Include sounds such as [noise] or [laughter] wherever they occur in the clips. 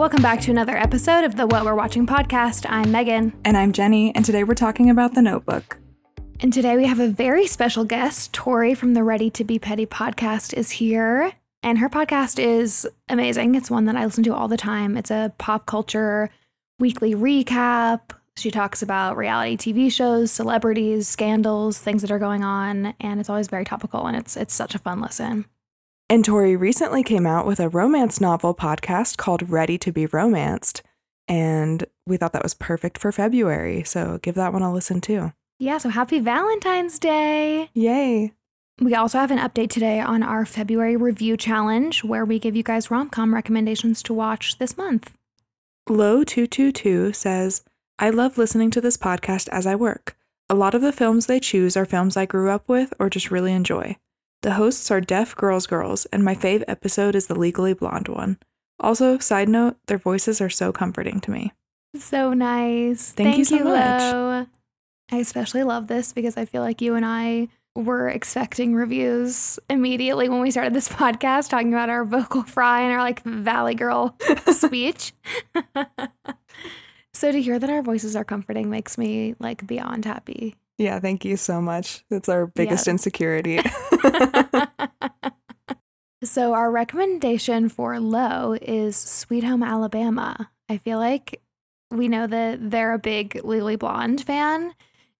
Welcome back to another episode of the What We're Watching podcast. I'm Megan. And I'm Jenny, and today we're talking about The Notebook. And today we have a very special guest. Torry from the Ready to Be Petty podcast is here. And her podcast is amazing. It's one that I listen to all the time. It's a pop culture weekly recap. She talks about reality TV shows, celebrities, scandals, things that are going on, and it's always very topical and it's it's such a fun listen. And Torry recently came out with a romance novel podcast called Ready to Be Romanced. And we thought that was perfect for February. So give that one a listen too. Yeah, so happy Valentine's Day. Yay. We also have an update today on our February review challenge where we give you guys rom com recommendations to watch this month. Low222 says, I love listening to this podcast as I work. A lot of the films they choose are films I grew up with or just really enjoy. The hosts are deaf girls girls, and my fave episode is the Legally Blonde one. Also, side note, their voices are so comforting to me. So nice. Thank you so much. Lo. I especially love this because I feel like you and I were expecting reviews immediately when we started this [laughs] podcast, talking about our vocal fry and our like Valley Girl [laughs] speech. [laughs] so to hear that our voices are comforting makes me like beyond happy. Yeah, thank you so much. It's our biggest Yeah. insecurity. [laughs] so our recommendation for low is Sweet Home Alabama. I feel like we know that they're a big Legally Blonde fan.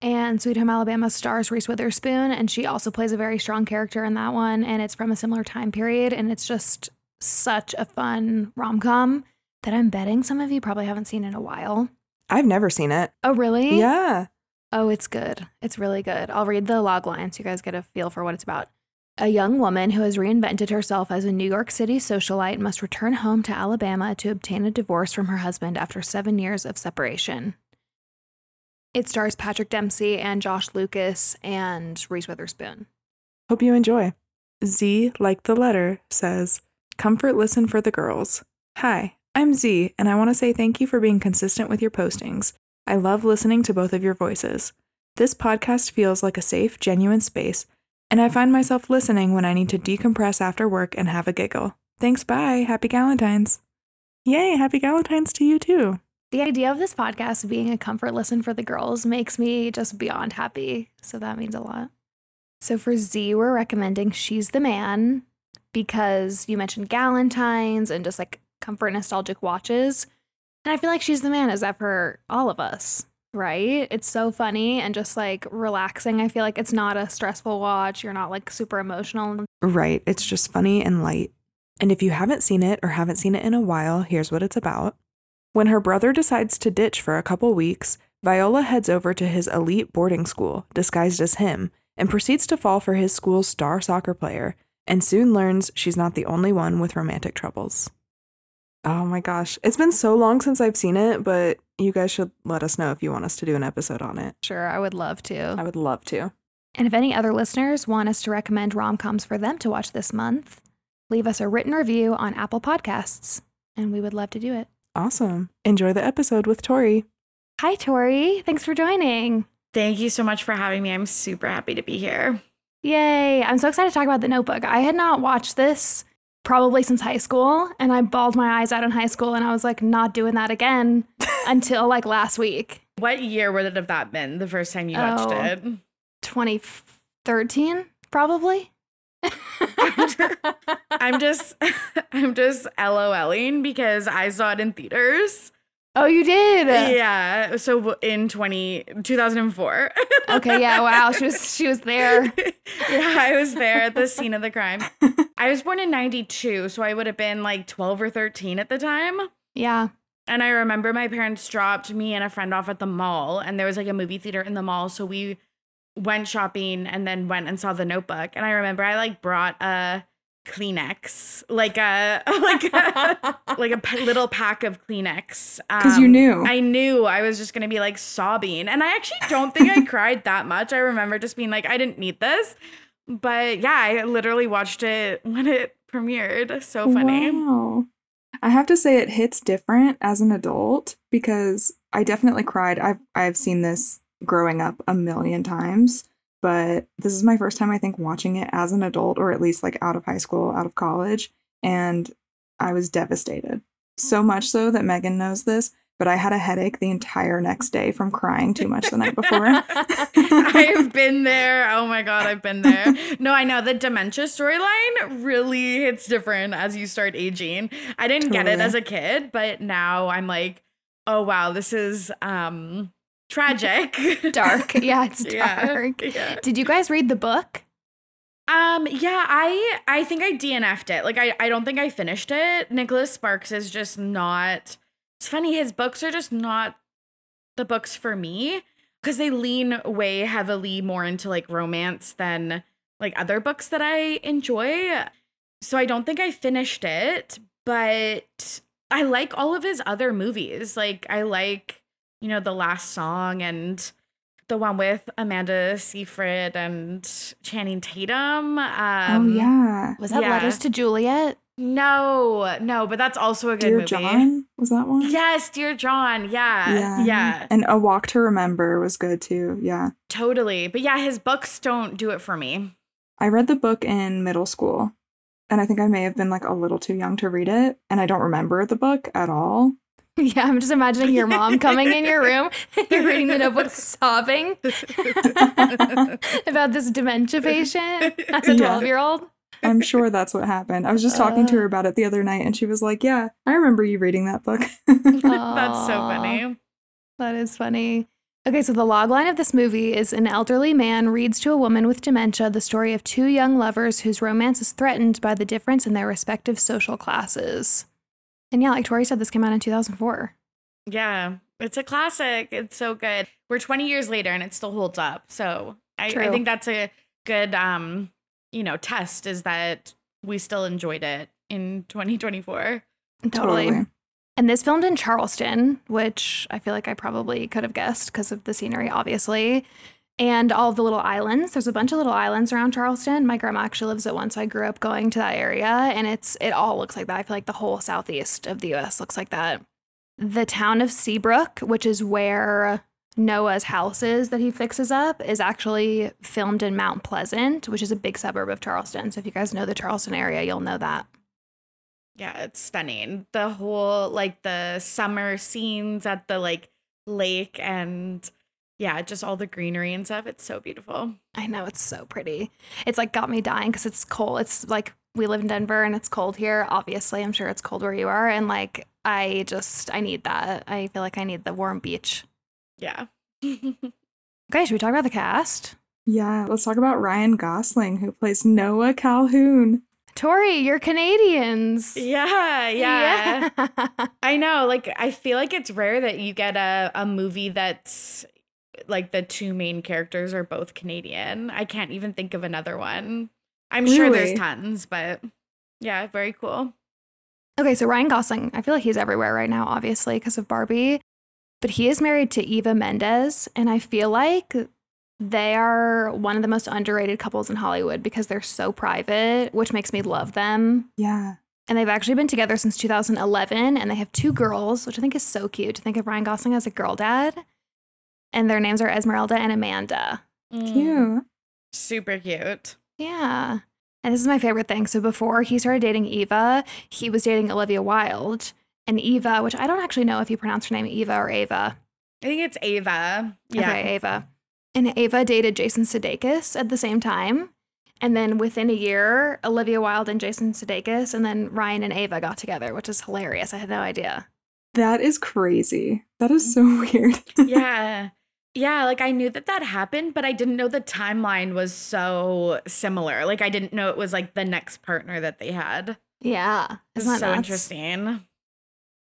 And Sweet Home Alabama stars Reese Witherspoon, and she also plays a very strong character in that one. And it's from a similar time period, and it's just such a fun rom com that I'm betting some of you probably haven't seen in a while. I've never seen it. Oh, really? Yeah. Oh, it's good. It's really good. I'll read the log line so you guys get a feel for what it's about. A young woman who has reinvented herself as a New York City socialite must return home to Alabama to obtain a divorce from her husband after seven years of separation. It stars Patrick Dempsey and Josh Lucas and Reese Witherspoon. Hope you enjoy. Z, like the letter, says, Comfort listen for the girls. Hi, I'm Z, and I want to say thank you for being consistent with your postings. I love listening to both of your voices. This podcast feels like a safe, genuine space, and I find myself listening when I need to decompress after work and have a giggle. Thanks, bye. Happy Galentine's. Yay, happy Galentine's to you too. The idea of this podcast being a comfort listen for the girls makes me just beyond happy. So that means a lot. So for Z, we're recommending She's the Man because you mentioned Galentine's and just like comfort nostalgic watches. And I feel like She's the Man is that for all of us, right? It's so funny and just like relaxing. I feel like it's not a stressful watch. You're not like super emotional. Right, it's just funny and light. And if you haven't seen it or haven't seen it in a while, here's what it's about. When her brother decides to ditch for a couple weeks, Viola heads over to his elite boarding school, disguised as him, and proceeds to fall for his school's star soccer player, and soon learns she's not the only one with romantic troubles. Oh my gosh, it's been so long since I've seen it, but you guys should let us know if you want us to do an episode on it. Sure, I would love to. I would love to. And if any other listeners want us to recommend rom coms for them to watch this month, leave us a written review on Apple Podcasts, and we would love to do it. Awesome. Enjoy the episode with Torry. Hi, Torry. Thanks for joining. Thank you so much for having me. I'm super happy to be here. Yay. I'm so excited to talk about The Notebook. I had not watched this probably since high school, and I bawled my eyes out in high school, and I was like, not doing that again [laughs] until like last week, What year would it have that been the first time you watched Oh. it? 2013, probably. [laughs] I'm just [laughs] I'm just LOLing because I saw it in theaters. Oh, you did? Yeah, so in 20 2004. [laughs] Okay, yeah, wow. She was she was there. [laughs] yeah, I was there at the scene of the crime. I was born in 92, so I would have been like 12 or 13 at the time. Yeah. And I remember my parents dropped me and a friend off at the mall, and there was like a movie theater in the mall. So we went shopping and then went and saw the notebook. And I remember I like brought a Kleenex, like a [laughs] like a, like a p- little pack of Kleenex. Because you Um, knew. I knew I was just gonna be like sobbing. And I actually don't think I [laughs] cried that much. I remember just being like, I didn't need this. But yeah, I literally watched it when it premiered. So funny. Wow. I have to say it hits different as an adult because I definitely cried. I've I've seen this growing up a million times, but this is my first time I think watching it as an adult or at least like out of high school, out of college, and I was devastated. So much so that Megan knows this, but I had a headache the entire next day from crying too much the night before. [laughs] I've been [laughs] there. Oh my god, I've been there. No, I know the dementia storyline really hits different as you start aging. I didn't get it as a kid, but now I'm like, oh wow, this is um tragic. [laughs] Dark. Yeah, it's [laughs] Yeah, dark. yeah. Did you guys read the book? Um, yeah, I I think I DNF'd it. Like I I don't think I finished it. Nicholas Sparks is just not it's funny, his books are just not the books for me because they lean way heavily more into like romance than like other books that I enjoy. So I don't think I finished it, but I like all of his other movies. Like I like, you know, The Last Song and the one with Amanda Seyfried and Channing Tatum. Um, oh yeah. Was that Yeah. Letters to Juliet? No, no, but that's also a good Dear movie. John was that one? Yes, Dear John. Yeah, yeah, And A Walk to Remember was good too. Yeah. totally. But yeah, his books don't do it for me. I read the book in middle school, and I think I may have been like a little too young to read it, and I don't remember the book at all. [laughs] Yeah, I'm just imagining your mom coming in your room. [laughs] You're reading the notebook, sobbing [laughs] about this dementia patient as a Yeah. 12 year old. I'm sure that's what happened. I was just talking to Uh. her about it the other night, and she was like, "Yeah, I remember you reading that book." That's so funny. That is funny. Okay, so the logline of this movie is an elderly man reads to a woman with dementia the story of two young lovers whose romance is threatened by the difference in their respective social classes. And yeah, like Torry said, this came out in 2004. Yeah, it's a classic. It's so good. We're 20 years later and it still holds up. So I, I think that's a good, um, you know, test is that we still enjoyed it in 2024. Totally. And this filmed in Charleston, which I feel like I probably could have guessed because of the scenery, obviously. And all the little islands. There's a bunch of little islands around Charleston. My grandma actually lives at one, so I grew up going to that area, and it's it all looks like that. I feel like the whole southeast of the U.S. looks like that. The town of Seabrook, which is where Noah's house is that he fixes up, is actually filmed in Mount Pleasant, which is a big suburb of Charleston. So if you guys know the Charleston area, you'll know that. Yeah, it's stunning. The whole like the summer scenes at the like lake and yeah, just all the greenery and stuff. It's so beautiful. I know it's so pretty. It's like got me dying because it's cold. It's like we live in Denver and it's cold here. Obviously, I'm sure it's cold where you are. And like, I just, I need that. I feel like I need the warm beach. Yeah. [laughs] Okay, should we talk about the cast? Yeah, let's talk about Ryan Gosling, who plays Noah Calhoun. Torry, you're Canadians. yeah, yeah. Yeah. [laughs] I know. Like, I feel like it's rare that you get a, a movie that's like the two main characters are both Canadian. I can't even think of another one. I'm sure there's tons, but yeah, very cool. Okay, so Ryan Gosling, I feel like he's everywhere right now, obviously, because of Barbie. But he is married to Eva Mendes, and I feel like they are one of the most underrated couples in Hollywood because they're so private, which makes me love them. Yeah. And they've actually been together since 2011, and they have two girls, which I think is so cute to think of Ryan Gosling as a girl dad. And their names are Esmeralda and Amanda. Mm, Cute. super cute. Yeah. And this is my favorite thing. So before he started dating Eva, he was dating Olivia Wilde. And Eva, which I don't actually know if you pronounce her name Eva or Ava. I think it's Ava. Yeah. Okay, Ava. And Ava dated Jason Sudeikis at the same time. And then within a year, Olivia Wilde and Jason Sudeikis, and then Ryan and Ava got together, which is hilarious. I had no idea. That is crazy. That is so [laughs] weird. yeah. Yeah, like I knew that that happened, but I didn't know the timeline was so similar. Like I didn't know it was like the next partner that they had. Yeah. It's Isn't that so nuts? interesting.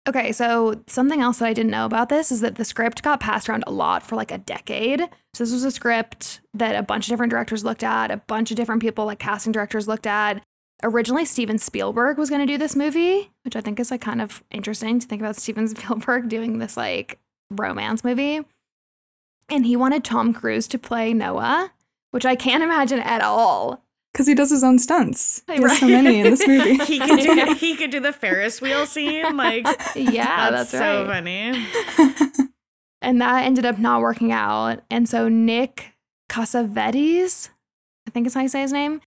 Okay, so something else that I didn't know about this is that the script got passed around a lot for like a decade. So this was a script that a bunch of different directors looked at, a bunch of different people like casting directors looked at. Originally Steven Spielberg was going to do this movie, which I think is like kind of interesting to think about Steven [laughs] Spielberg doing this like romance movie. And he wanted Tom Cruise to play Noah, which I can't imagine at all. Because he does his own stunts. He has so many in this movie. [laughs] he could do [laughs] he could do the Ferris wheel scene. Like [laughs] Yeah, that's, that's, so right. funny. and that ended up not working out. And so Nick Cassavetes, I think is how you say his name,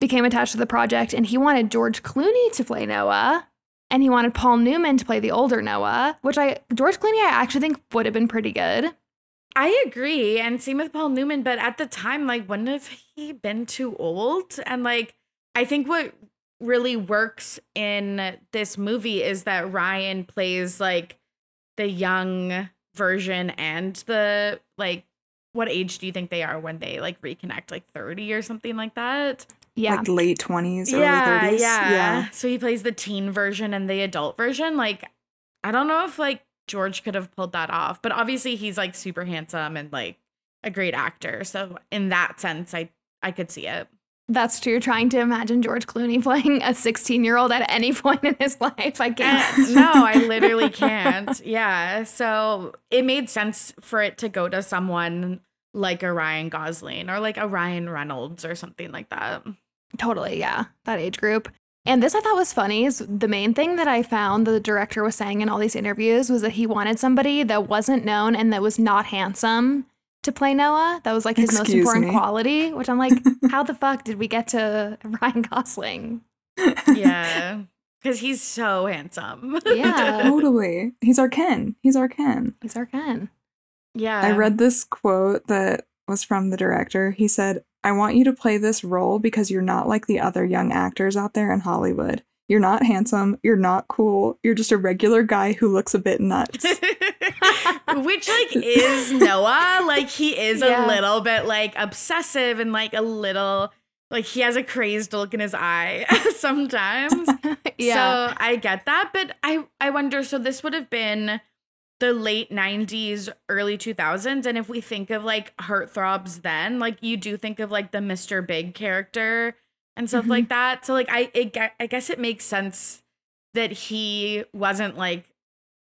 became attached to the project, and he wanted George Clooney to play Noah. and he wanted Paul Newman to play the older Noah, which I George Clooney I actually think would have been pretty good. I agree. And same with Paul Newman. But at the time, like, wouldn't have he been too old? And like, I think what really works in this movie is that Ryan plays like the young version and the like what age do you think they are when they like reconnect like 30 or something like that Yeah. Like late 20s, early yeah, 30s. yeah so he plays the teen version and the adult version like i don't know if like george could have pulled that off but obviously he's like super handsome and like a great actor so in that sense i i could see it That's true. Trying to imagine George Clooney [laughs] playing a 16 year old at any point in his life. I Uh, can't. no, I [laughs] literally can't. Yeah. So it made sense for it to go to someone like a Ryan Gosling or like a Ryan Reynolds or something like that. Totally, yeah. That age group. And this I thought was funny is the main thing that I found the director was saying in all these interviews was that he wanted somebody that wasn't known and that was not handsome to play Noah. That was like his most important me. quality, which I'm like, [laughs] how the fuck did we get to [laughs] Ryan Gosling? Yeah. Because he's so handsome. Yeah. [laughs] Totally. He's our Ken. He's our Ken. He's our Ken. yeah. I read this quote that was from the director. He said, I want you to play this role because you're not like the other young actors out there in Hollywood. You're not handsome. You're not cool. You're just a regular guy who looks a bit nuts. [laughs] Which like is Noah. Like he is Yeah. a little bit like obsessive and like a little like he has a crazed look in his eye [laughs] sometimes. [laughs] yeah. So I get that, but I I wonder. So this would have been the late '90s, early 2000s, and if we think of like heartthrobs, then like you do think of like the Mr. Big character and stuff Mhm. like that. So like I it, gue- I guess it makes sense that he wasn't like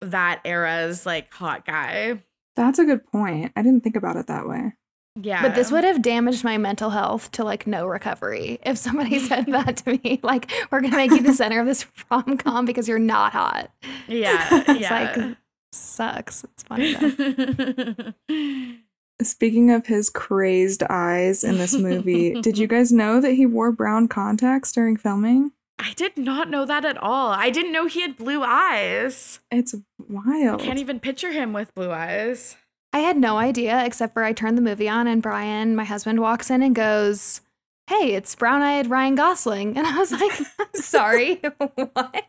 that era's like hot guy. That's a good point. I didn't think about it that way. Yeah, But this would have damaged my mental health to like no recovery if somebody [laughs] said that to me. Like, we're gonna make you the center of this [laughs] rom com because you're not hot. yeah, [laughs] it's yeah. like sucks. It's funny though. [laughs] Speaking of his crazed eyes in this movie, did you [laughs] guys know that he wore brown contacts during filming? I did not know that at all. I didn't know he had blue eyes. It's I wild. can't even picture him with blue eyes. I had no idea except for I turned the movie on and Brian, my husband, walks in and goes, Hey, it's brown eyed Ryan Gosling. And I was like, [laughs] sorry. what?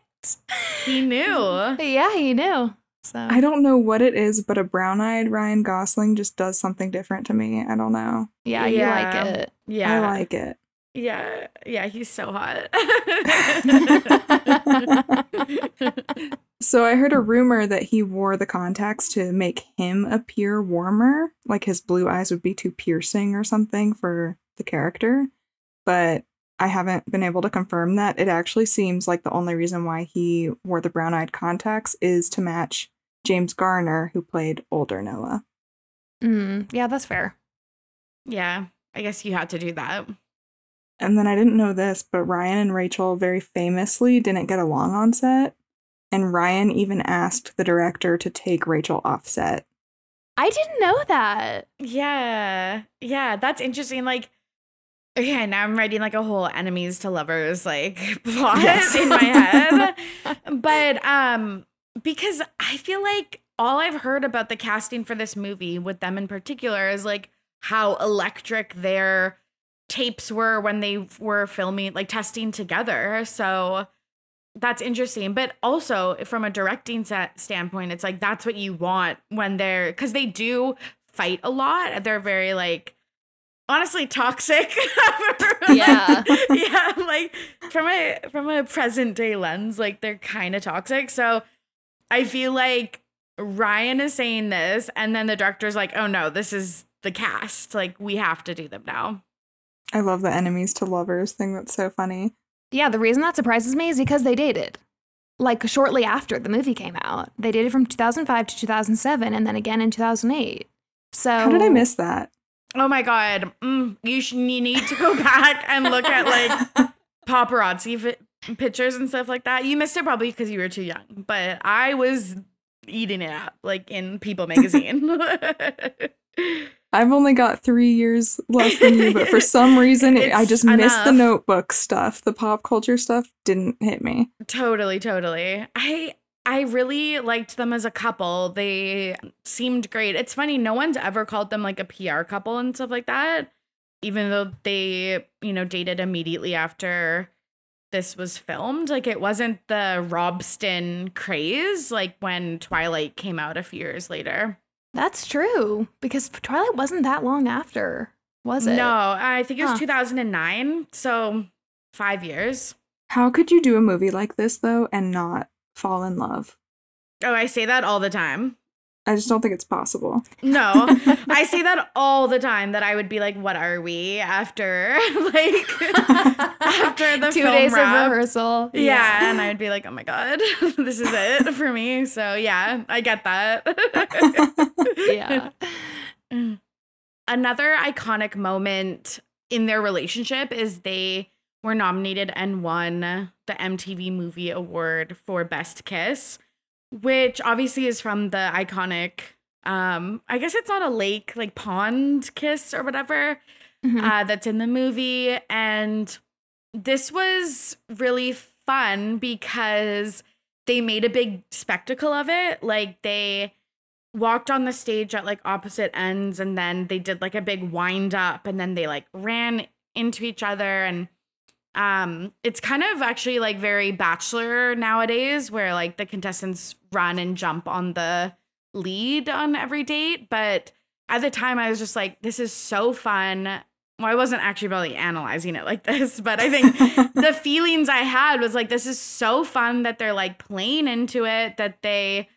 He knew. Yeah, he knew. So I don't know what it is, but a brown eyed Ryan Gosling just does something different to me. I don't know. yeah, you Yeah. like it. Yeah. I like it. Yeah. Yeah, he's so hot. [laughs] So I heard a rumor that he wore the contacts to make him appear warmer, like his blue eyes would be too piercing or something for the character. But I haven't been able to confirm that. It actually seems like the only reason why he wore the brown eyed contacts is to match James Garner, who played older Noah. Mm, yeah, that's fair. yeah. I guess you had to do that. And then I didn't know this, but Ryan and Rachel very famously didn't get along on set. And Ryan even asked the director to take Rachel off set. I didn't know that. Yeah. Yeah. That's interesting. Like, okay, now I'm writing like a whole enemies to lovers like [laughs] plot Yes. in my head. [laughs] but um because I feel like all I've heard about the casting for this movie with them in particular is like how electric their tapes were when they were filming like testing together. So that's interesting. But also from a directing set standpoint, it's like that's what you want when they're because they do fight a lot. They're very like honestly toxic. [laughs] Yeah. yeah. Like from a from a present day lens, like they're kind of toxic. So I feel like Ryan is saying this, and then the director's like, oh no, this is the cast. Like we have to do them now. I love the enemies to lovers thing. That's so funny. Yeah, the reason that surprises me is because they dated. Like shortly after the movie came out. They dated from 2005 to 2007 and then again in 2008. So How did I miss that? Oh my god, mm, you should you need to go [laughs] back and look at like [laughs] paparazzi fi- pictures and stuff like that. You missed it probably because you were too young, but I was eating it up like in People magazine. [laughs] I've only got three years less than you, but for [laughs] some reason, it, I just missed the notebook stuff. The pop culture stuff didn't hit me. Totally, totally. I I really liked them as a couple. They seemed great. It's funny, no one's ever called them like a PR couple and stuff like that, even though they, you know, dated immediately after this was filmed. Like it wasn't the Robsten craze like when Twilight came out a few years later. That's true because Twilight wasn't that long after, was it? No, I think it was Huh. 2009, so 5 years. How could you do a movie like this, though, and not fall in love? Oh, I say that all the time. I just don't think it's possible. No, I say that [laughs] all the time that I would be like, what are we after [laughs] like after the Two days wrap? of rehearsal. Yeah, and I would be like, oh my god, [laughs] this is it for me. So yeah, I get that. yeah. Another iconic moment in their relationship is they were nominated and won the MTV Movie Award for Best Kiss, which obviously is from the iconic um I guess it's not a lake, like pond kiss or whatever Mhm. uh, that's in the movie. And this was really fun because they made a big spectacle of it. Like they walked on the stage at like opposite ends and then they did like a big wind up and then they like ran into each other and um it's kind of actually like very bachelor nowadays where like the contestants run and jump on the lead on every date but at the time I was just like this is so fun well, I wasn't actually really analyzing it like [laughs] this, but I think [laughs] the feelings I had was like, this is so fun that they're like playing into it, that they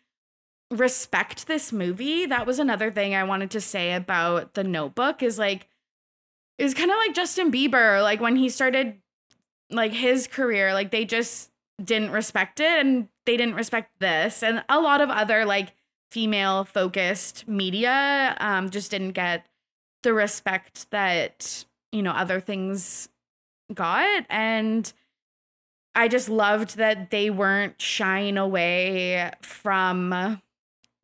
respect this movie. That was another thing I wanted to say about the notebook is like, it was kind of like Justin Bieber, like when he started like his career, like they just didn't respect it and they didn't respect this. And a lot of other like female focused media um, just didn't get the respect that you know other things got and i just loved that they weren't shying away from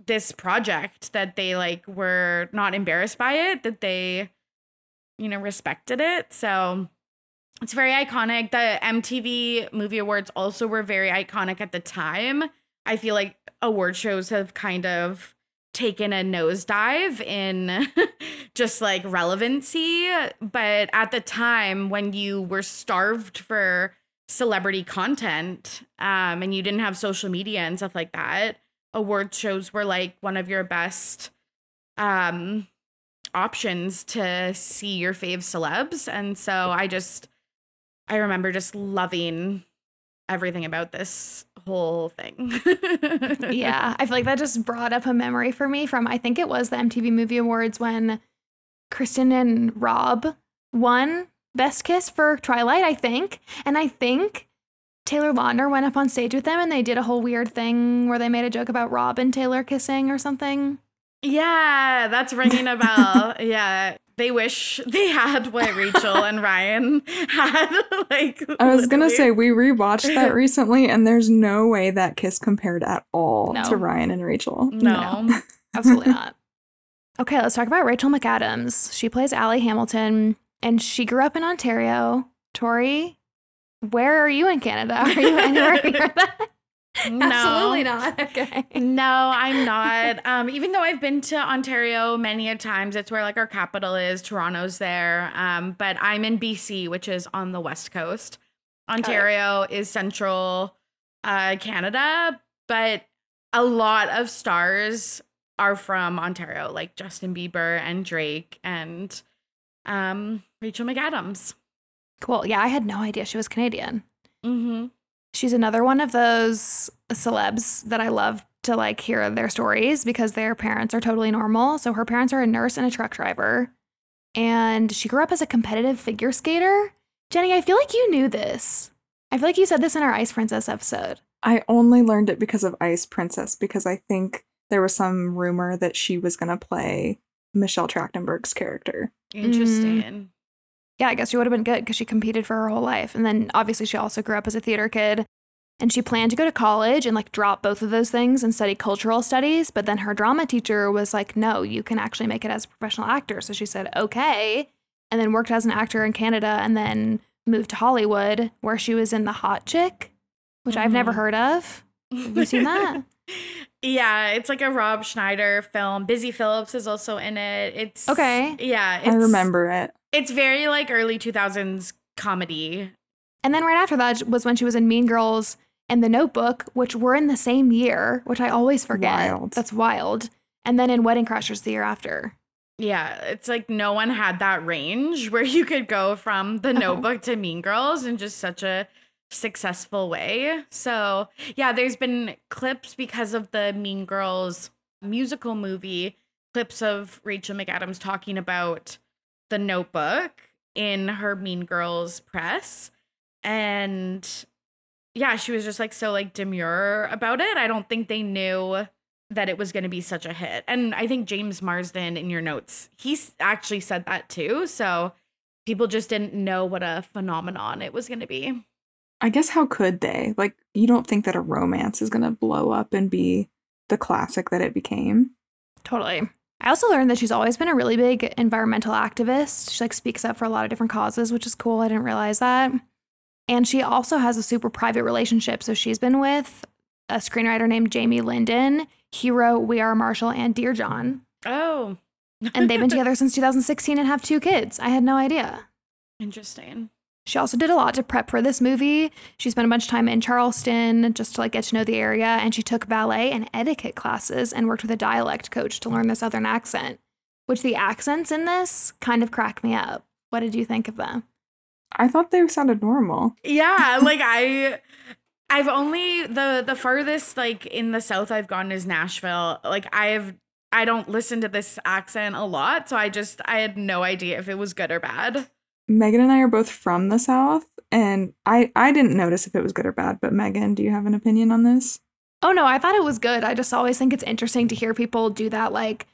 this project that they like were not embarrassed by it that they you know respected it so it's very iconic the mtv movie awards also were very iconic at the time i feel like award shows have kind of taken a nosedive in [laughs] just like relevancy. But at the time when you were starved for celebrity content um, and you didn't have social media and stuff like that, award shows were like one of your best um, options to see your fave celebs. And so I just, I remember just loving everything about this whole thing. yeah, [laughs] I feel like that just brought up a memory for me from I think it was the MTV Movie Awards when Kristen and Rob won Best Kiss for Twilight, I think. And I think Taylor Lautner went up on stage with them and they did a whole weird thing where they made a joke about Rob and Taylor kissing or something. Yeah, that's ringing a bell. [laughs] yeah. They wish they had what Rachel and Ryan had. [laughs] like I was gonna say we rewatched that [laughs] recently, and there's no way that kiss compared at all No. to Ryan and Rachel. no. Absolutely not. Okay, let's talk about Rachel McAdams. She plays Allie Hamilton and she grew up in Ontario. Torry, where are you in Canada? Are you anywhere near that? No. Absolutely not. [laughs] Okay. No, I'm not. Um, even though I've been to Ontario many a times, it's where like our capital is. Toronto's there. Um, but I'm in BC, which is on the west coast. Ontario is central uh, Canada, but a lot of stars are from Ontario, like Justin Bieber and Drake and um, Rachel McAdams. Cool. Yeah, I had no idea she was Canadian. Mm-hmm. She's another one of those celebs that I love to like hear their stories because their parents are totally normal. So her parents are a nurse and a truck driver. And she grew up as a competitive figure skater. Jenny, I feel like you knew this. I feel like you said this in our Ice Princess episode. I only learned it because of Ice Princess because I think there was some rumor that she was gonna play Michelle Trachtenberg's character. Interesting. Mm. Yeah, I guess she would have been good because she competed for her whole life. And then obviously she also grew up as a theater kid. And she planned to go to college and like drop both of those things and study cultural studies. But then her drama teacher was like, no, you can actually make it as a professional actor. So she said, okay. And then worked as an actor in Canada and then moved to Hollywood where she was in The Hot Chick, which I've never Mhm. heard of. Have you seen [laughs] that? yeah, it's like a Rob Schneider film. Busy Philipps is also in it. It's Okay. Yeah, I remember it. It's very like early 2000s comedy. And then right after that was when she was in Mean Girls and The Notebook, which were in the same year, which I always forget. Wild. That's wild. And then in Wedding Crashers the year after. Yeah, it's like no one had that range [laughs] where you could go from The Uh-huh. Notebook to Mean Girls in just such a successful way. So, yeah, there's been clips because of the Mean Girls musical movie, clips of Rachel McAdams talking about The Notebook in her Mean Girls press. And yeah, she was just like so like demure about it. I don't think they knew that it was going to be such a hit. And I think James Marsden in your notes, he actually said that too. So people just didn't know what a phenomenon it was going to be. I guess how could they? Like, you don't think that a romance is going to blow up and be the classic that it became? Totally. I also learned that she's always been a really big environmental activist. She like speaks up for a lot of different causes, which is cool. I didn't realize that. And she also has a super private relationship. So she's been with a screenwriter named Jamie Linden. He wrote We Are Marshall and Dear John. Oh, And they've been [laughs] together since 2016 and have two kids. I had no idea. interesting. She also did a lot to prep for this movie. She spent a bunch of time in Charleston just to like get to know the area, and she took ballet and etiquette classes and worked with a dialect coach to learn the southern accent. Which the accents in this kind of crack me up. What did you think of them? I thought they sounded normal. Yeah, [laughs] like I I've only the the farthest like in the south I've gone is Nashville. Like I've I don't listen to this accent a lot, so I just I had no idea if it was good or bad. Megan and I are both from the South, and I, I didn't notice if it was good or bad, but Megan, do you have an opinion on this? Oh no, I thought it was good. I just always think it's interesting to hear people do that like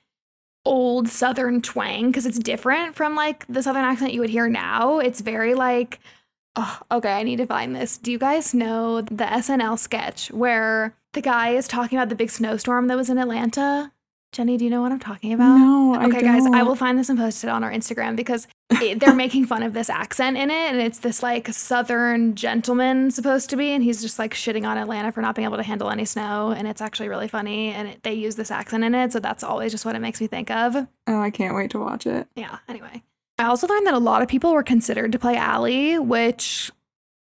old southern twang because it's different from like the southern accent you would hear now. It's very like oh, okay, I need to find this. Do you guys know the SNL sketch where the guy is talking about the big snowstorm that was in Atlanta? Jenny, do you know what I'm talking about? No, Okay, guys, I will find this and post it on our Instagram because it, they're making fun of this accent in it, and it's this like Southern gentleman supposed to be, and he's just like shitting on Atlanta for not being able to handle any snow, and it's actually really funny, and it, they use this accent in it, so that's always just what it makes me think of. Oh, I can't wait to watch it. Yeah. Anyway, I also learned that a lot of people were considered to play Allie, which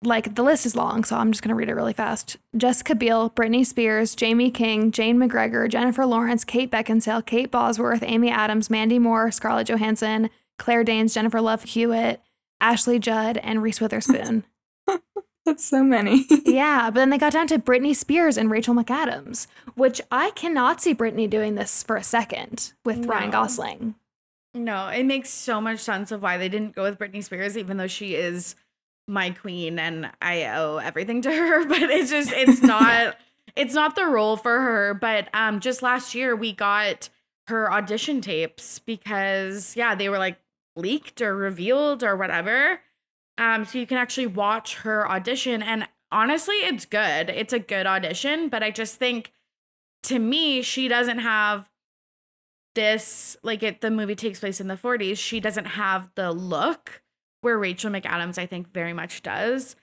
like the list is long, so I'm just gonna read it really fast. Jessica Biel, Britney Spears, Jaime King, Jane McGregor, Jennifer Lawrence, Kate Beckinsale, Kate Bosworth, Amy Adams, Mandy Moore, Scarlett Johansson, Claire Danes, Jennifer Love Hewitt, Ashley Judd, and Reese Witherspoon. [laughs] That's so many. [laughs] yeah, but then they got down to Britney Spears and Rachel McAdams, which I cannot see Britney doing this for a second with Ryan Gosling. No, it makes so much sense of why they didn't go with Britney Spears, even though she is my queen and I owe everything to her. [laughs] But it's just it's not it's not the role for her. But um just last year we got her audition tapes because yeah, they were like leaked or revealed or whatever. Um, so you can actually watch her audition and honestly it's good. It's a good audition, but I just think to me, she doesn't have this like it the movie takes place in the 40s she doesn't have the look where rachel mcadams i think very much does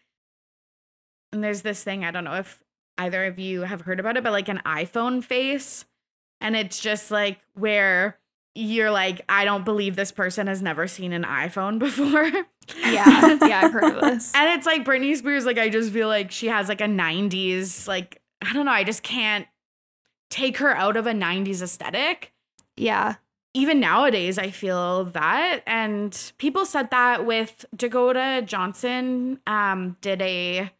and there's this thing i don't know if either of you have heard about it but like an iphone face and it's just like where you're like i don't believe this person has never seen an iphone [laughs] before Yeah, [laughs] yeah, I've heard of this. and it's like Britney Spears, like I just feel like she has like a 90s, like I don't know, I just can't take her out of a 90s aesthetic. Yeah. Even nowadays, I feel that. And people said that with Dakota Johnson, um, did a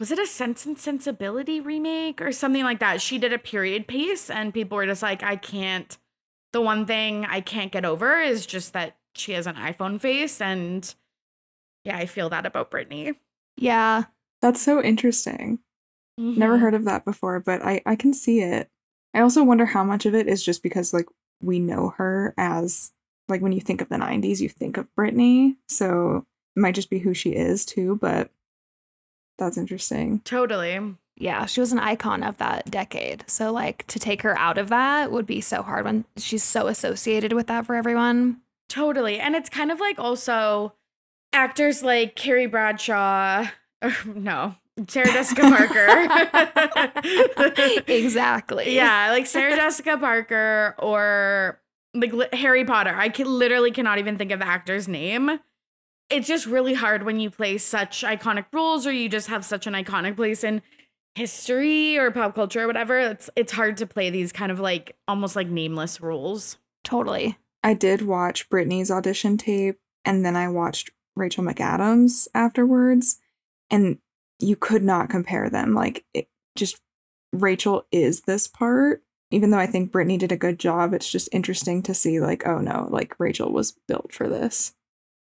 was it a Sense and Sensibility remake or something like that? She did a period piece, and people were just like, I can't. The one thing I can't get over is just that she has an iPhone face, and yeah, I feel that about Britney. Yeah. That's so interesting. Never Mhm. heard of that before, but I, I can see it. I also wonder how much of it is just because like we know her as like when you think of the 90s, you think of Britney. So it might just be who she is too, but That's interesting. Totally. Yeah, she was an icon of that decade. So like to take her out of that would be so hard when she's so associated with that for everyone. Totally. And it's kind of like also actors like Carrie Bradshaw. Or, no, Sarah Jessica Parker. [laughs] exactly. yeah, like Sarah Jessica Parker or like Harry Potter. I can literally cannot even think of the actor's name. It's just really hard when you play such iconic roles or you just have such an iconic place in history or pop culture or whatever. It's it's hard to play these kind of like almost like nameless roles. Totally. I did watch Britney's audition tape and then I watched Rachel McAdams afterwards, and you could not compare them. Like, it just Rachel is this part. Even though I think Britney did a good job, it's just interesting to see, like, oh no, like Rachel was built for this.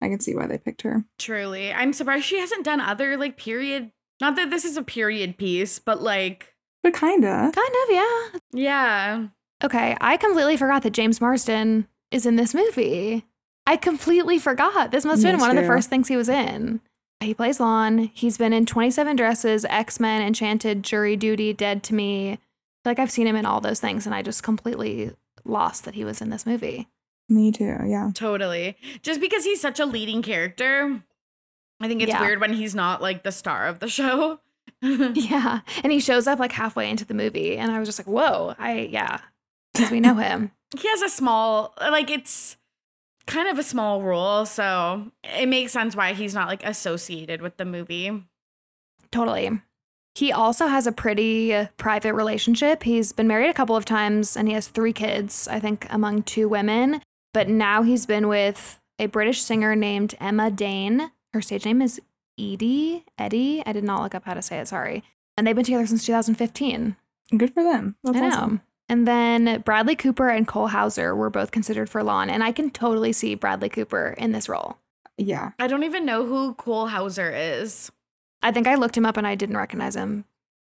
I can see why they picked her. Truly. I'm surprised she hasn't done other like period not that this is a period piece, but like But kinda. Kind of, yeah. yeah. Okay, I completely forgot that James Marsden is in this movie. I completely forgot. This must have Me been one of the first things he was in. He plays Lon. He's been in 27 Dresses, X Men, Enchanted, Jury Duty, Dead to Me. Like I've seen him in all those things, and I just completely lost that he was in this movie. Me too, yeah. Totally. Just because he's such a leading character, I think it's Yeah. weird when he's not like the star of the show. [laughs] Yeah, and he shows up like halfway into the movie, and I was just like, "Whoa!" I yeah, because we know him. [laughs] he has a small like it's kind of a small role, so it makes sense why he's not like associated with the movie. Totally. He also has a pretty private relationship. He's been married a couple of times and he has three kids, I think, among two women. But now he's been with a British singer named Emma Dane. Her stage name is Edie. Eddie. I did not look up how to say it, sorry. And they've been together since 2015. Good for them. That's I know. awesome. And then Bradley Cooper and Cole Hauser were both considered for Lon. And I can totally see Bradley Cooper in this role. Yeah. I don't even know who Cole Hauser is. I think I looked him up and I didn't recognize him.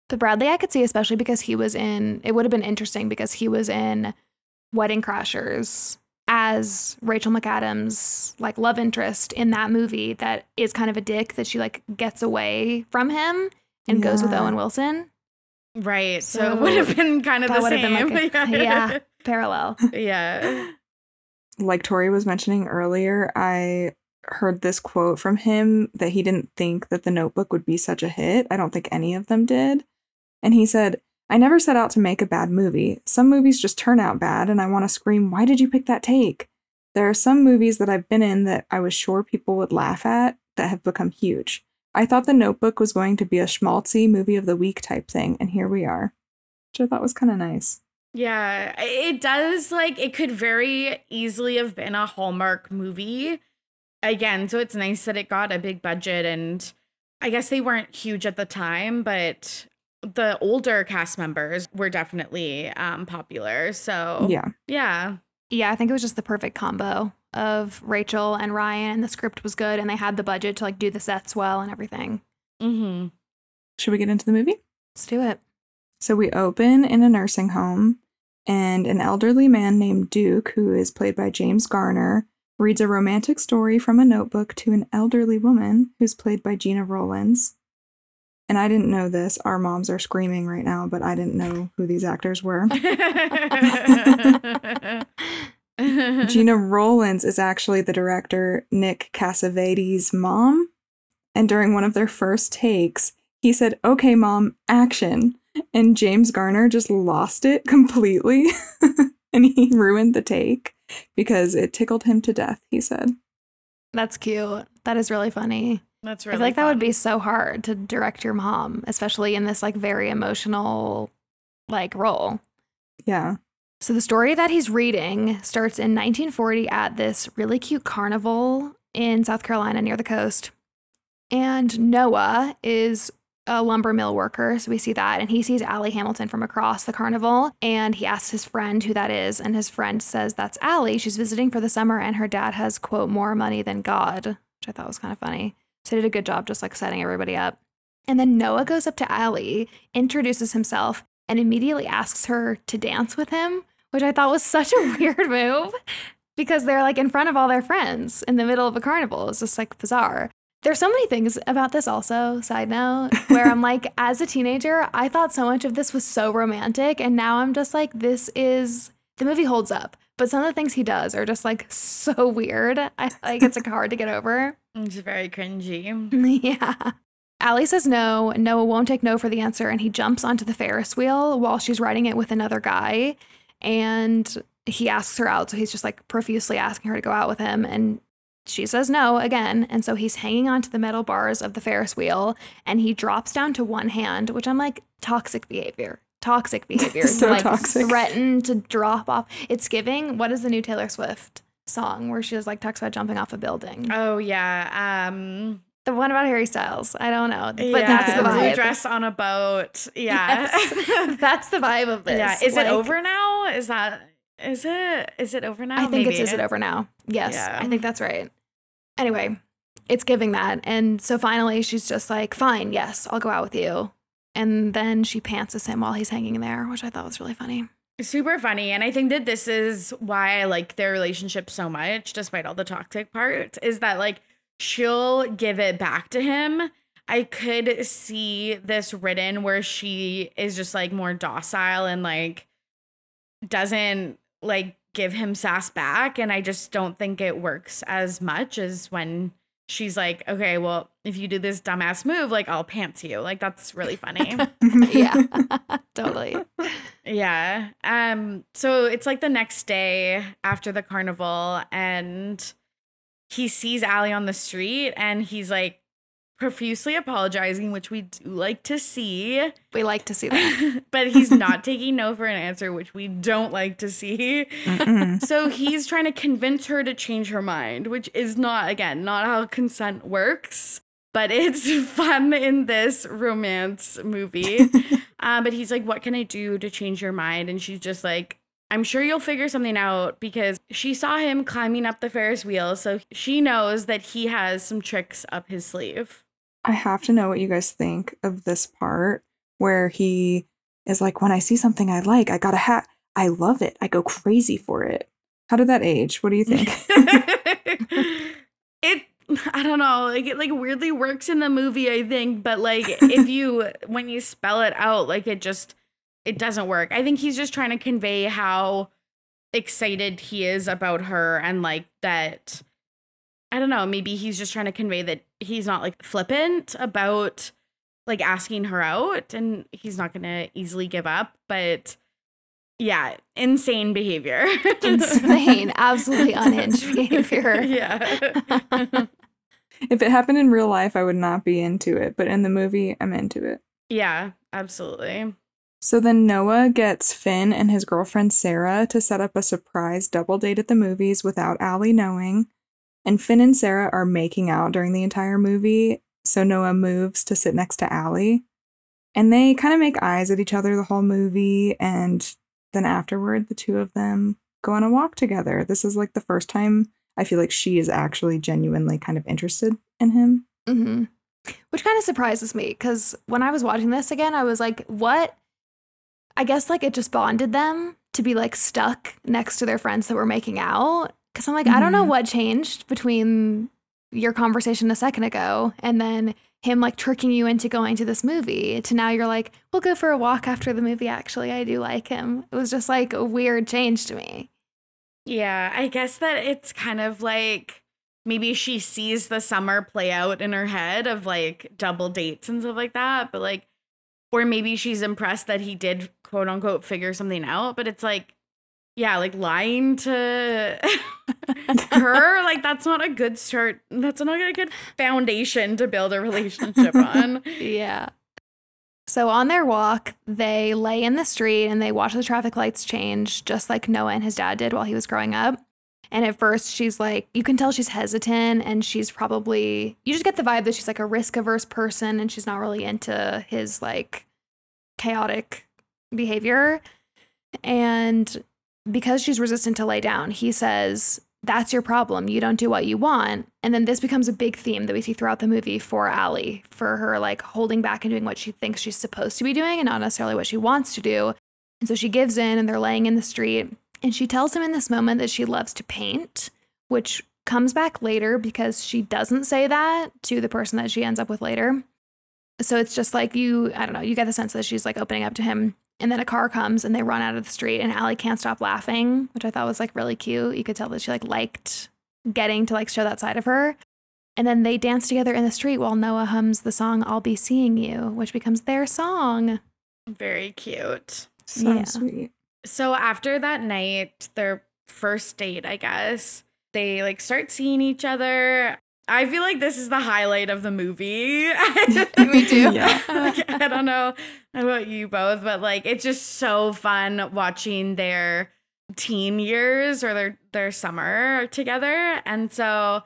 But Bradley, I could see, especially because he was in, it would have been interesting because he was in Wedding Crashers as Rachel McAdams' like love interest in that movie that is kind of a dick that she like gets away from him and goes with Owen Wilson. Right. So, So it would have been kind of the same. been like a- [laughs] yeah. Parallel. yeah. Like Torry was mentioning earlier, I heard this quote from him that he didn't think that the notebook would be such a hit. I don't think any of them did. And he said, I never set out to make a bad movie. Some movies just turn out bad, and I want to scream, Why did you pick that take? There are some movies that I've been in that I was sure people would laugh at that have become huge. I thought The Notebook was going to be a schmaltzy movie of the week type thing, and here we are. Which I thought was kind of nice. Yeah, it does like it could very easily have been a Hallmark movie. Again, so it's nice that it got a big budget and I guess they weren't huge at the time, but the older cast members were definitely um popular. So Yeah. yeah. Yeah, I think it was just the perfect combo of Rachel and Ryan, and the script was good, and they had the budget to like do the sets well and everything. Mm-hmm. Should we get into the movie? Let's do it. So we open in a nursing home, and an elderly man named Duke, who is played by James Garner, reads a romantic story from a notebook to an elderly woman who's played by Gena Rowlands. And I didn't know this. Our moms are screaming right now, but I didn't know who these actors were. [laughs] Gena Rowlands is actually the director Nick Cassavetes' mom. And during one of their first takes, he said, Okay, mom, action. And James Garner just lost it completely. [laughs] and he ruined the take because it tickled him to death, he said. That's cute. That is really funny. That's right. I really feel like that would be so hard to direct your mom, especially in this like very emotional like role. Yeah. So the story that he's reading starts in 1940 at this really cute carnival in South Carolina near the coast. And Noah is a lumber mill worker, so we see that and he sees Allie Hamilton from across the carnival and he asks his friend who that is and his friend says that's Allie. She's visiting for the summer and her dad has quote more money than God, which I thought was kind of funny. So he did a good job just like setting everybody up. And then Noah goes up to Allie, introduces himself, and immediately asks her to dance with him, which I thought was such a [laughs] weird move because they're like in front of all their friends in the middle of a carnival. It's just like bizarre. There's so many things about this also, side note, where I'm [laughs] like, as a teenager, I thought so much of this was so romantic. And now I'm just like, this is the movie holds up. But some of the things he does are just like [laughs] so weird. I like it's like hard to get over. [laughs] It's very cringy. [laughs] yeah. Allie says no. Noah won't take no for the answer, and he jumps onto the Ferris wheel while she's riding it with another guy. And he asks her out. So he's just like profusely asking her to go out with him. And she says no again. And so he's hanging onto the metal bars of the Ferris wheel and he drops down to one hand, which I'm like, toxic behavior. Toxic behavior. [laughs] So to like toxic. threaten to drop off. It's giving. What is the new Taylor Swift song where she was like talks about jumping off a building? Oh yeah. Um The one about Harry Styles. I don't know. But yeah, that's the blue vibe. dress on a boat. Yeah. Yes. [laughs] that's the vibe of this. yeah. Is Like, it over now? Is that is it is it over now? I think it's is it over now? Yes. Yeah. I think that's right. Anyway, it's giving that. And so finally she's just like, fine, yes, I'll go out with you. And then she pantses him while he's hanging there, which I thought was really funny. Super funny. And I think that this is why I like their relationship so much, despite all the toxic parts, is that like she'll give it back to him. I could see this written where she is just like more docile and like doesn't like give him sass back. And I just don't think it works as much as when she's like, okay, well, if you do this dumbass move, like I'll pants you. Like that's really funny. [laughs] yeah. [laughs] totally. Yeah. Um so it's like the next day after the carnival and he sees Allie on the street and he's like profusely apologizing, which we do like to see. We like to see that. [laughs] but he's not taking no for an answer, which we don't like to see. Mm-mm. So he's trying to convince her to change her mind, which is not again not how consent works. But [laughs] it's fun in this romance movie. [laughs] Uh, but he's like, What can I do to change your mind? And she's just like, I'm sure you'll figure something out because she saw him climbing up the Ferris wheel. So she knows that he has some tricks up his sleeve. I have to know what you guys think of this part where he is like, when I see something I like, I got a hat. I love it. I go crazy for it. How did that age? What do you think? [laughs] it I don't know, like it like weirdly works in the movie, I think, but like if [laughs] you when you spell it out, like it just it doesn't work. I think he's just trying to convey how excited he is about her and like that I don't know, maybe he's just trying to convey that he's not like flippant about like asking her out and he's not going to easily give up, but yeah, insane behavior. [laughs] Insane. Absolutely [laughs] unhinged behavior. [laughs] yeah. if it happened in real life, I would not be into it, but in the movie, I'm into it. yeah, absolutely. So then Noah gets Finn and his girlfriend Sarah to set up a surprise double date at the movies without Allie knowing. And Finn and Sarah are making out during the entire movie, so Noah moves to sit next to Allie. And they kind of make eyes at each other the whole movie, and then afterward, the two of them go on a walk together. This is like the first time I feel like she is actually genuinely kind of interested in him. hmm Which kind of surprises me because when I was watching this again, I was like, what? I guess like it just bonded them to be like stuck next to their friends that were making out. Cause I'm like, I don't know Mhm. what changed between your conversation a second ago and then him like tricking you into going to this movie to now you're like, we'll go for a walk after the movie. Actually, I do like him. It was just like a weird change to me. Yeah, I guess that it's kind of like maybe she sees the summer play out in her head of like double dates and stuff like that, but like, or maybe she's impressed that he did quote unquote figure something out, but it's like, yeah, like lying to [laughs] her, like that's not a good start. That's not a good foundation to build a relationship on. [laughs] Yeah. So on their walk, they lay in the street and they watch the traffic lights change, just like Noah and his dad did while he was growing up. And at first, she's like, you can tell she's hesitant and she's probably, you just get the vibe that she's like a risk averse person and she's not really into his like chaotic behavior. And because she's resistant to lay down, he says, That's your problem. You don't do what you want. And then this becomes a big theme that we see throughout the movie for Allie, for her like holding back and doing what she thinks she's supposed to be doing and not necessarily what she wants to do. And so she gives in and they're laying in the street. And she tells him in this moment that she loves to paint, which comes back later because she doesn't say that to the person that she ends up with later. So it's just like you, I don't know, you get the sense that she's like opening up to him. And then a car comes and they run out of the street and Allie can't stop laughing, which I thought was like really cute. You could tell that she like liked getting to like show that side of her. And then they dance together in the street while Noah hums the song I'll Be Seeing You, which becomes their song. Very cute. So Yeah. sweet. So after that night, their first date, I guess, they like start seeing each other. I feel like this is the highlight of the movie. [laughs] We do. Yeah. Like, I don't know about you both, but like it's just so fun watching their teen years or their their summer together. And so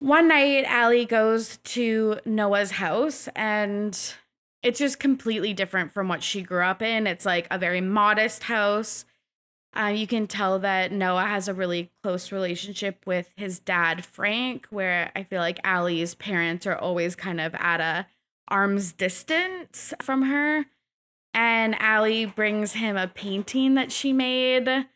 one night Allie goes to Noah's house and it's just completely different from what she grew up in. It's like a very modest house. Uh, you can tell that Noah has a really close relationship with his dad, Frank, where I feel like Allie's parents are always kind of at a arm's distance from her. And Allie brings him a painting that she made.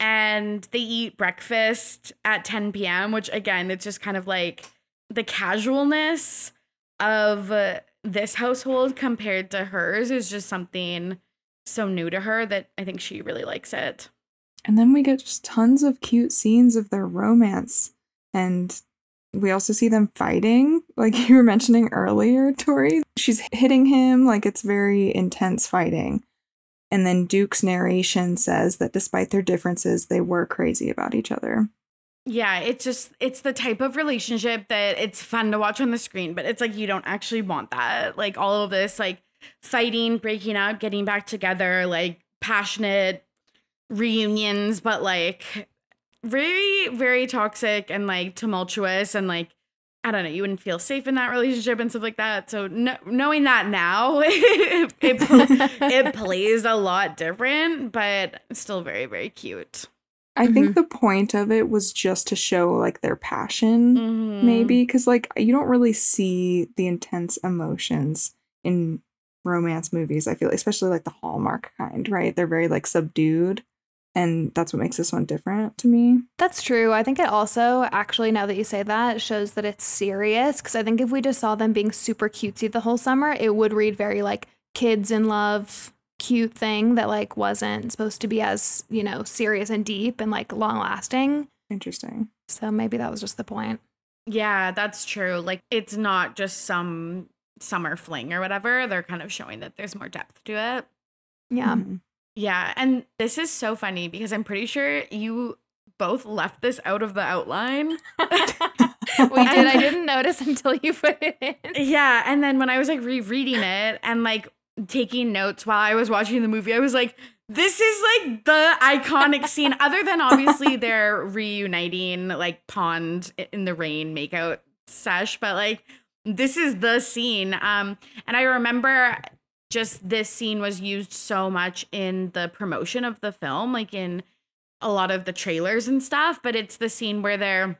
And they eat breakfast at 10 p.m., which again, it's just kind of like the casualness of uh, this household compared to hers is just something so new to her that I think she really likes it. And then we get just tons of cute scenes of their romance. And we also see them fighting, [laughs] like you were mentioning earlier, Torry. She's hitting him, like it's very intense fighting. And then Duke's narration says that despite their differences, they were crazy about each other. Yeah, it's just it's the type of relationship that it's fun to watch on the screen, but it's like you don't actually want that. Like all of this like fighting, breaking up, getting back together, like passionate reunions, but like very very toxic and like tumultuous and like I don't know, you wouldn't feel safe in that relationship and stuff like that. So no, knowing that now, it, [laughs] it, pl- it [laughs] plays a lot different, but still very very cute. I think the point of it was just to show like their passion, Mhm. maybe, because like you don't really see the intense emotions in romance movies. I feel, especially like the Hallmark kind, right? They're very like subdued, and that's what makes this one different to me. That's true. I think it also, actually, now that you say that, shows that it's serious. Because I think if we just saw them being super cutesy the whole summer, it would read very like kids in love, cute thing that like wasn't supposed to be as, you know, serious and deep and like long lasting. Interesting. So maybe that was just the point. Yeah, that's true. Like it's not just some summer fling or whatever. They're kind of showing that there's more depth to it. Yeah. Mhm. Yeah, and this is so funny because I'm pretty sure you both left this out of the outline. [laughs] we did. I didn't notice until you put it in. Yeah, and then when I was like rereading it and like taking notes while I was watching the movie, I was like, this is like the iconic scene, [laughs] other than obviously they're reuniting like pond in the rain makeout sesh, but like this is the scene. Um, and I remember just this scene was used so much in the promotion of the film, like in a lot of the trailers and stuff, but it's the scene where they're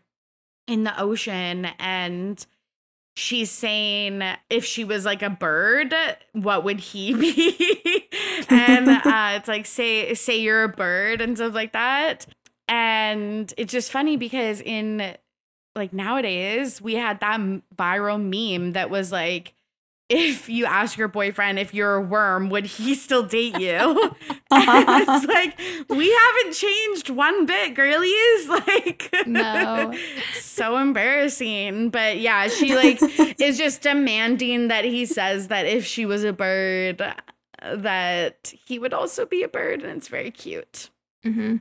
in the ocean and she's saying if she was like a bird what would he [laughs] be? And [laughs] uh, it's like say say you're a bird and stuff like that. And it's just funny because in like nowadays we had that viral meme that was like if you ask your boyfriend if you're a worm would he still date you [laughs] it's like we haven't changed one bit girlies [laughs] like No. so embarrassing but yeah she like is just demanding that he says that if she was a bird that he would also be a bird and it's very cute hmm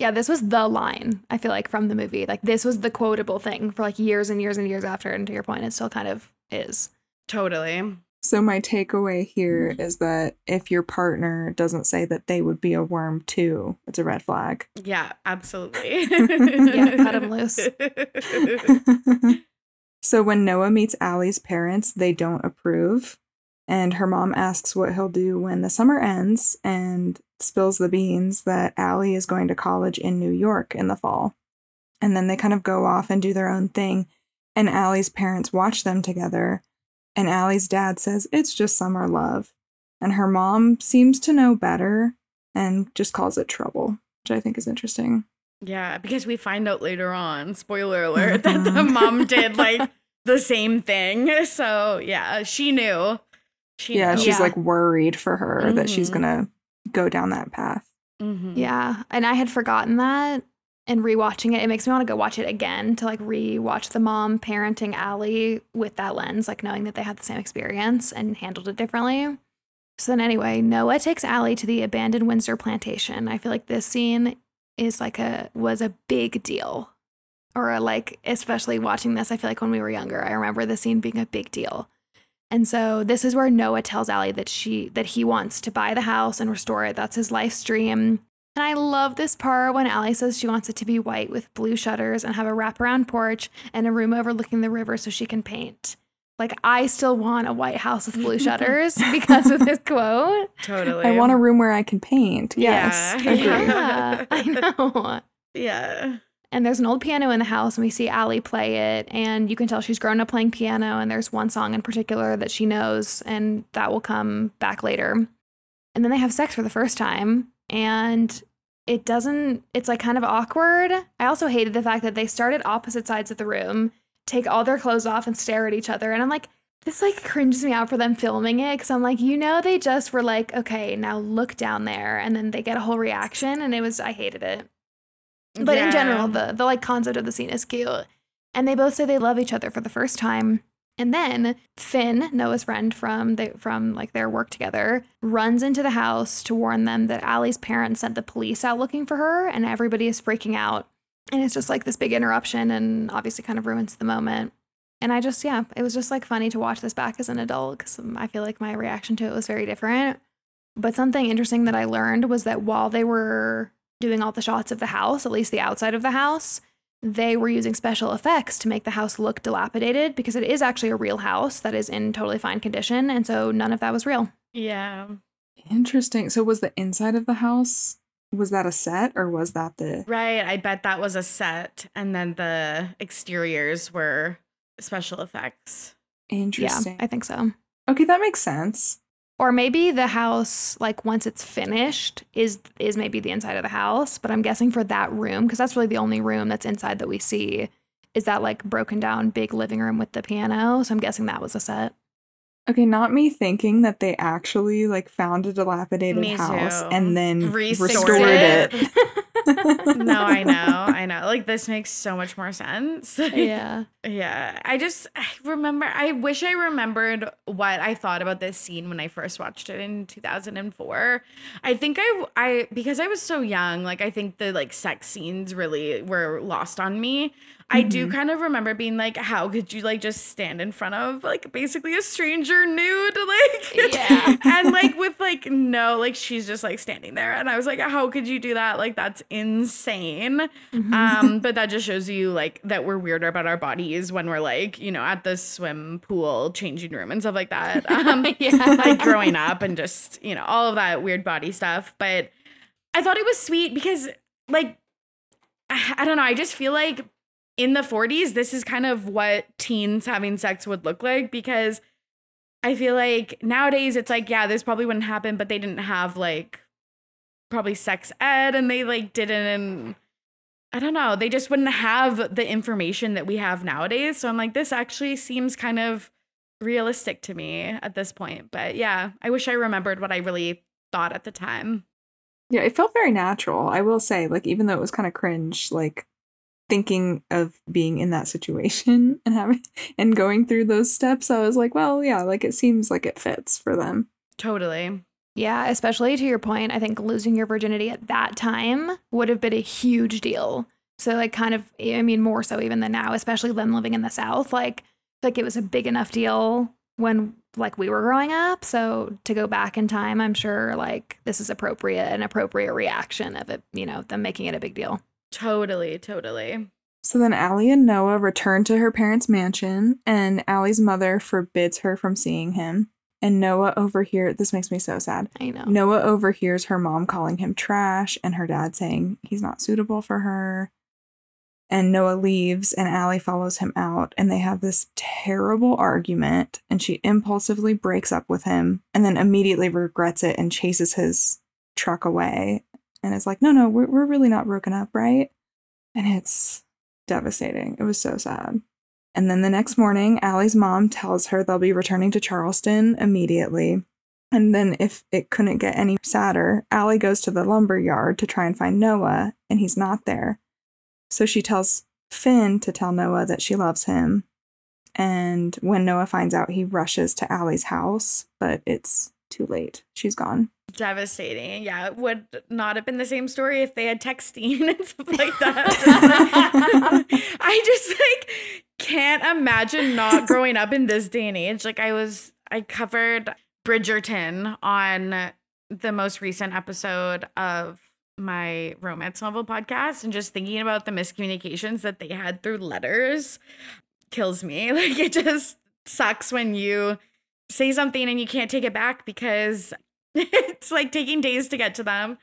Yeah, this was the line, I feel like, from the movie. Like, this was the quotable thing for like years and years and years after. And to your point, it still kind of is. Totally So my takeaway here mm-hmm. is that if your partner doesn't say that they would be a worm too, it's a red flag. yeah absolutely [laughs] Yeah, cut 'em loose. [laughs] so when Noah meets Allie's parents, they don't approve. And her mom asks what he'll do when the summer ends and spills the beans that Allie is going to college in New York in the fall. And then they kind of go off and do their own thing. And Allie's parents watch them together. And Allie's dad says it's just summer love. And her mom seems to know better and just calls it trouble, which I think is interesting. Yeah, because we find out later on, spoiler alert, that the Mhm. mom did [laughs] like the same thing. So yeah, she knew. She yeah, knew. she's Yeah. like worried for her that she's Mhm. gonna go down that path. Mhm. Yeah. And I had forgotten that. And rewatching it, it makes me want to go watch it again to like rewatch the mom parenting Allie with that lens, like knowing that they had the same experience and handled it differently. So then, anyway, Noah takes Allie to the abandoned Windsor plantation. I feel like this scene is like a was a big deal, or a, like especially watching this. I feel like when we were younger, I remember the scene being a big deal. And so this is where Noah tells Allie that she that he wants to buy the house and restore it. That's his life's dream. And I love this part when Allie says she wants it to be white with blue shutters and have a wraparound porch and a room overlooking the river so she can paint. Like I still want a white house with blue [laughs] shutters because of this quote. Totally. I want a room where I can paint. Yes, [laughs] Yeah. agree. Yeah, I [laughs] know. Yeah. And there's an old piano in the house, and we see Allie play it. And you can tell she's grown up playing piano. And there's one song in particular that she knows, and that will come back later. And then they have sex for the first time. And it doesn't, it's like kind of awkward. I also hated the fact that they start at opposite sides of the room, take all their clothes off, and stare at each other. And I'm like, this like cringes me out for them filming it because I'm like, you know, they just were like, okay, now look down there. And then they get a whole reaction. And it was, I hated it. But in general, the the like concept of the scene is cute. And they both say they love each other for the first time. And then Finn, Noah's friend from the from like their work together, runs into the house to warn them that Allie's parents sent the police out looking for her, and everybody is freaking out. And it's just like this big interruption and obviously kind of ruins the moment. And I just, yeah, it was just like funny to watch this back as an adult because I feel like my reaction to it was very different. But something interesting that I learned was that while they were doing all the shots of the house, at least the outside of the house, they were using special effects to make the house look dilapidated because it is actually a real house that is in totally fine condition. And so none of that was real. Yeah. Interesting. So was the inside of the house was that a set or was that the Right. I bet that was a set. And then the exteriors were special effects. interesting? Yeah, I think so. okay, that makes sense. Or maybe the house, like once it's finished, is is maybe the inside of the house. But I'm guessing for that room, because that's really the only room that's inside that we see, is that like broken down big living room with the piano. So I'm guessing that was a set. Okay, not me thinking that they actually like found a dilapidated Me house too. and then Restored restored, it. it. [laughs] no, I [laughs] know. I know. Like this makes so much more sense. [laughs] yeah. Yeah, I just I remember. I wish I remembered what I thought about this scene when I first watched it in 2004. I think I I because I was so young. Like I think the like sex scenes really were lost on me. I do kind of remember being like, how could you like just stand in front of like basically a stranger nude, [laughs] like Yeah. and like [laughs] with like no, like she's just like standing there, and I was like, how could you do that? Like that's insane. Um, [laughs] but that just shows you like that we're weirder about our bodies when we're like, you know, at the swim pool, changing room and stuff like that. Um, Yeah. like growing up and just, you know, all of that weird body stuff. But I thought it was sweet because like [sighs] I don't know, I just feel like in the 40s, this is kind of what teens having sex would look like because I feel like nowadays it's like, yeah, this probably wouldn't happen, but they didn't have like probably sex ed and they like didn't and I don't know, they just wouldn't have the information that we have nowadays. So I'm like, this actually seems kind of realistic to me at this point. But yeah, I wish I remembered what I really thought at the time. Yeah, it felt very natural. I will say, like, even though it was kind of cringe, like thinking of being in that situation [laughs] and having and going through those steps, I was like, well, yeah, like it seems like it fits for them. Totally. Yeah, especially to your point, I think losing your virginity at that time would have been a huge deal. So like kind of I mean more so even than now, especially them living in the South, like like it was a big enough deal when like we were growing up. So to go back in time, I'm sure like this is appropriate an appropriate reaction of it, you know, them making it a big deal. Totally, totally. So then Allie and Noah return to her parents' mansion, and Allie's mother forbids her from seeing him. And Noah overhears this makes me so sad. I know. Noah overhears her mom calling him trash and her dad saying he's not suitable for her. And Noah leaves and Allie follows him out and they have this terrible argument and she impulsively breaks up with him and then immediately regrets it and chases his truck away and is like, "No, no, we're we're really not broken up, right?" And it's devastating. It was so sad. And then the next morning, Allie's mom tells her they'll be returning to Charleston immediately. And then, if it couldn't get any sadder, Allie goes to the lumber yard to try and find Noah, and he's not there. So she tells Finn to tell Noah that she loves him. And when Noah finds out, he rushes to Allie's house, but it's too late. She's gone. Devastating. Yeah, it would not have been the same story if they had texting [laughs] and stuff like that. [laughs] I just like can't imagine not growing up in this day and age. Like I was I covered Bridgerton on the most recent episode of my romance novel podcast and just thinking about the miscommunications that they had through letters kills me. [laughs] Like it just sucks when you say something and you can't take it back because [laughs] it's like taking days to get to them.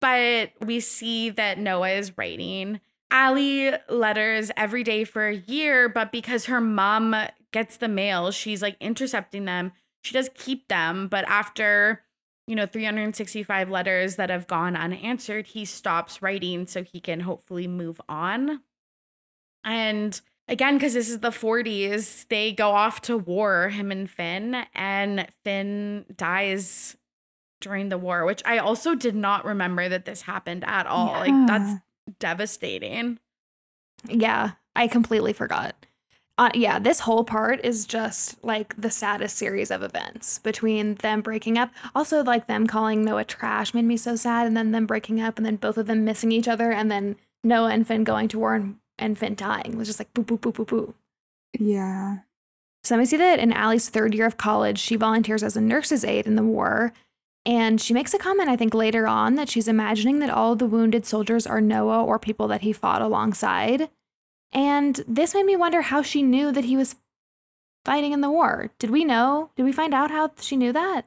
But we see that Noah is writing Allie letters every day for a year, but because her mom gets the mail, she's like intercepting them. She does keep them, but after, you know, 365 letters that have gone unanswered, he stops writing so he can hopefully move on. And again, because this is the 40s, they go off to war, him and Finn, and Finn dies during the war, which I also did not remember that this happened at all. Yeah. Like, that's devastating. Yeah, I completely forgot. Uh, yeah, this whole part is just like the saddest series of events between them breaking up. Also, like them calling Noah trash made me so sad, and then them breaking up, and then both of them missing each other, and then Noah and Finn going to war and, and Finn dying it was just like boo, boo, boo, boo, boo. Yeah. So we see that in Allie's third year of college, she volunteers as a nurse's aide in the war. And she makes a comment, I think, later on that she's imagining that all the wounded soldiers are Noah or people that he fought alongside. And this made me wonder how she knew that he was fighting in the war. Did we know? Did we find out how she knew that?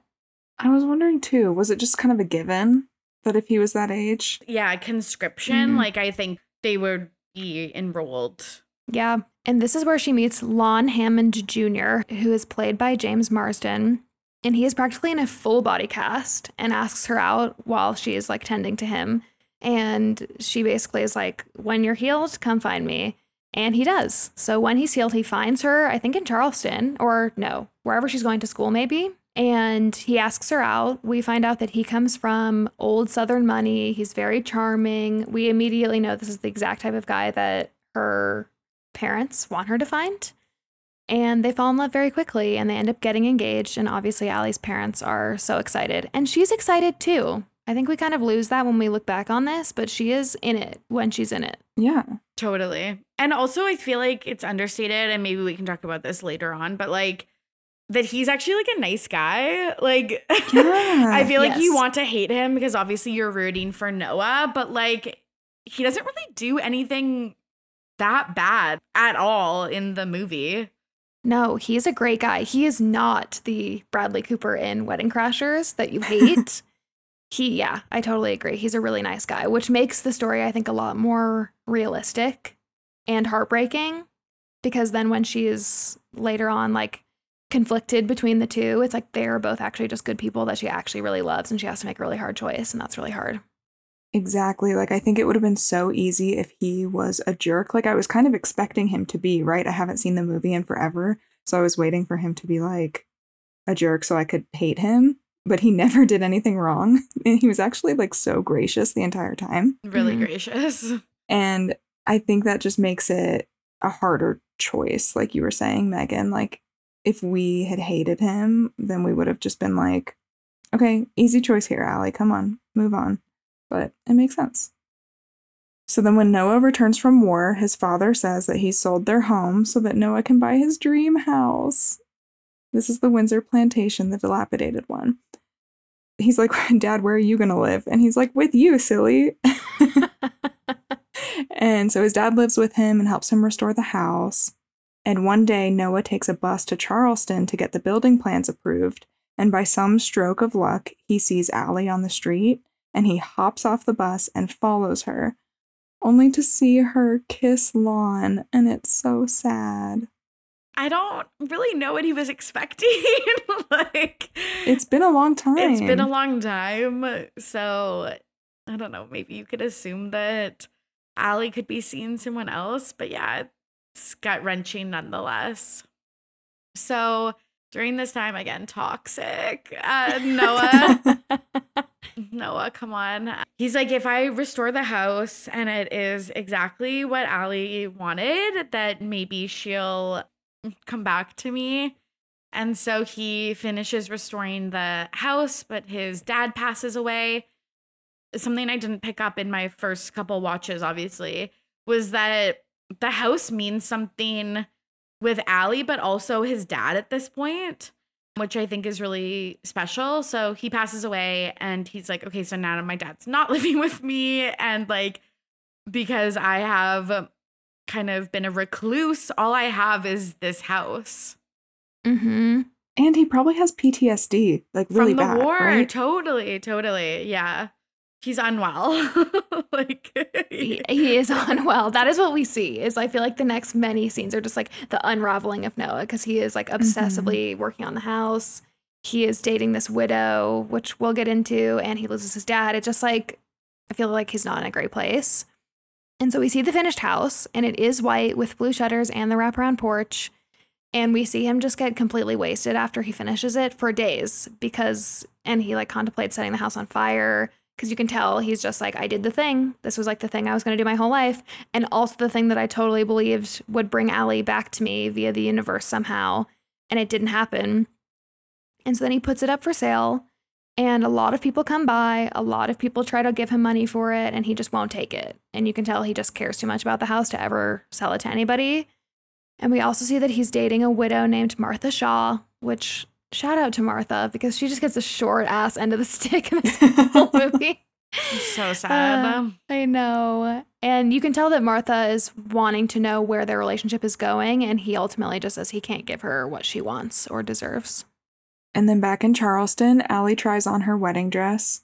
I was wondering too, was it just kind of a given that if he was that age? Yeah, conscription. Mhm. Like, I think they would be enrolled. Yeah. And this is where she meets Lon Hammond Jr., who is played by James Marsden. And he is practically in a full body cast and asks her out while she is like tending to him. And she basically is like, When you're healed, come find me. And he does. So when he's healed, he finds her, I think in Charleston, or no, wherever she's going to school, maybe. And he asks her out. We find out that he comes from old Southern money. He's very charming. We immediately know this is the exact type of guy that her parents want her to find. And they fall in love very quickly and they end up getting engaged. And obviously, Allie's parents are so excited. And she's excited too. I think we kind of lose that when we look back on this, but she is in it when she's in it. Yeah. Totally. And also, I feel like it's understated, and maybe we can talk about this later on, but like that he's actually like a nice guy. Like, [laughs] Yeah. I feel like you want to hate him because obviously you're rooting for Noah, but like he doesn't really do anything that bad at all in the movie. No, he's a great guy. He is not the Bradley Cooper in Wedding Crashers that you hate. [laughs] he, yeah, I totally agree. He's a really nice guy, which makes the story, I think, a lot more realistic and heartbreaking because then when she is later on, like, conflicted between the two, it's like they're both actually just good people that she actually really loves and she has to make a really hard choice, and that's really hard. Exactly. Like, I think it would have been so easy if he was a jerk. Like, I was kind of expecting him to be, right? I haven't seen the movie in forever. So I was waiting for him to be like a jerk so I could hate him. But he [laughs] never did anything wrong. And [laughs] he was actually like so gracious the entire time. Really Mhm. gracious. [laughs] And I think that just makes it a harder choice, like you were saying, Megan. Like, if we had hated him, then we would have just been like, okay, easy choice here, Allie. Come on, move on. But it makes sense. So then, when Noah returns from war, his father says that he sold their home so that Noah can buy his dream house. This is the Windsor plantation, the dilapidated one. He's like, [laughs] Dad, where are you going to live? And he's like, with you, silly. [laughs] [laughs] and so his dad lives with him and helps him restore the house. And one day, Noah takes a bus to Charleston to get the building plans approved. And by some stroke of luck, he sees Allie on the street and he hops off the bus and follows her, only to see her kiss Lon. And it's so sad. I don't really know what he was expecting. [laughs] like It's been a long time. It's been a long time. So I don't know. Maybe you could assume that Allie could be seeing someone else. But yeah, it's gut wrenching nonetheless. So during this time, again, toxic. Uh, Noah. [laughs] Noah, come on. He's like, if I restore the house and it is exactly what Allie wanted, that maybe she'll come back to me. And so he finishes restoring the house, but his dad passes away. Something I didn't pick up in my first couple watches, obviously, was that the house means something with Allie, but also his dad at this point which I think is really special. So he passes away and he's like, okay, so now my dad's not [laughs] living with me. And like, because I have kind of been a recluse, all I have is this house. Mm-hmm. And he probably has PTSD, like really From the bad, war. right? Totally, totally. Yeah. He's unwell. [laughs] like He, he is [laughs] unwell. That is what we see. Is I feel like the next many scenes are just like the unraveling of Noah because he is like obsessively mm-hmm. working on the house. He is dating this widow, which we'll get into, and he loses his dad. It just like I feel like he's not in a great place. And so we see the finished house, and it is white with blue shutters and the wraparound porch. And we see him just get completely wasted after he finishes it for days because, and he like contemplates setting the house on fire because you can tell he's just like, I did the thing. This was like the thing I was going to do my whole life. And also the thing that I totally believed would bring Allie back to me via the universe somehow. And it didn't happen. And so then he puts it up for sale. And a lot of people come by. A lot of people try to give him money for it. And he just won't take it. And you can tell he just cares too much about the house to ever sell it to anybody. And we also see that he's dating a widow named Martha Shaw, which shout out to Martha because she just gets a short ass end of the [laughs] stick in this [laughs] whole movie. so sad. Uh, I know. And you can tell that Martha is wanting to know where their relationship is going, and he ultimately just says he can't give her what she wants or deserves. And then back in Charleston, Allie tries on her wedding dress,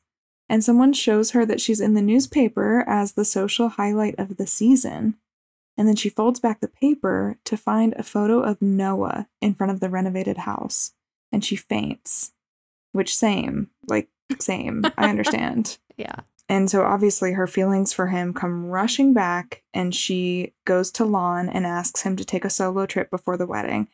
and someone shows her that she's in the newspaper as the social highlight of the season. And then she folds back the paper to find a photo of Noah in front of the renovated house, and she faints. Which, same, like, same, I understand. [laughs] Yeah. And so obviously her feelings for him come rushing back, and she goes to Lon and asks him to take a solo trip before the wedding.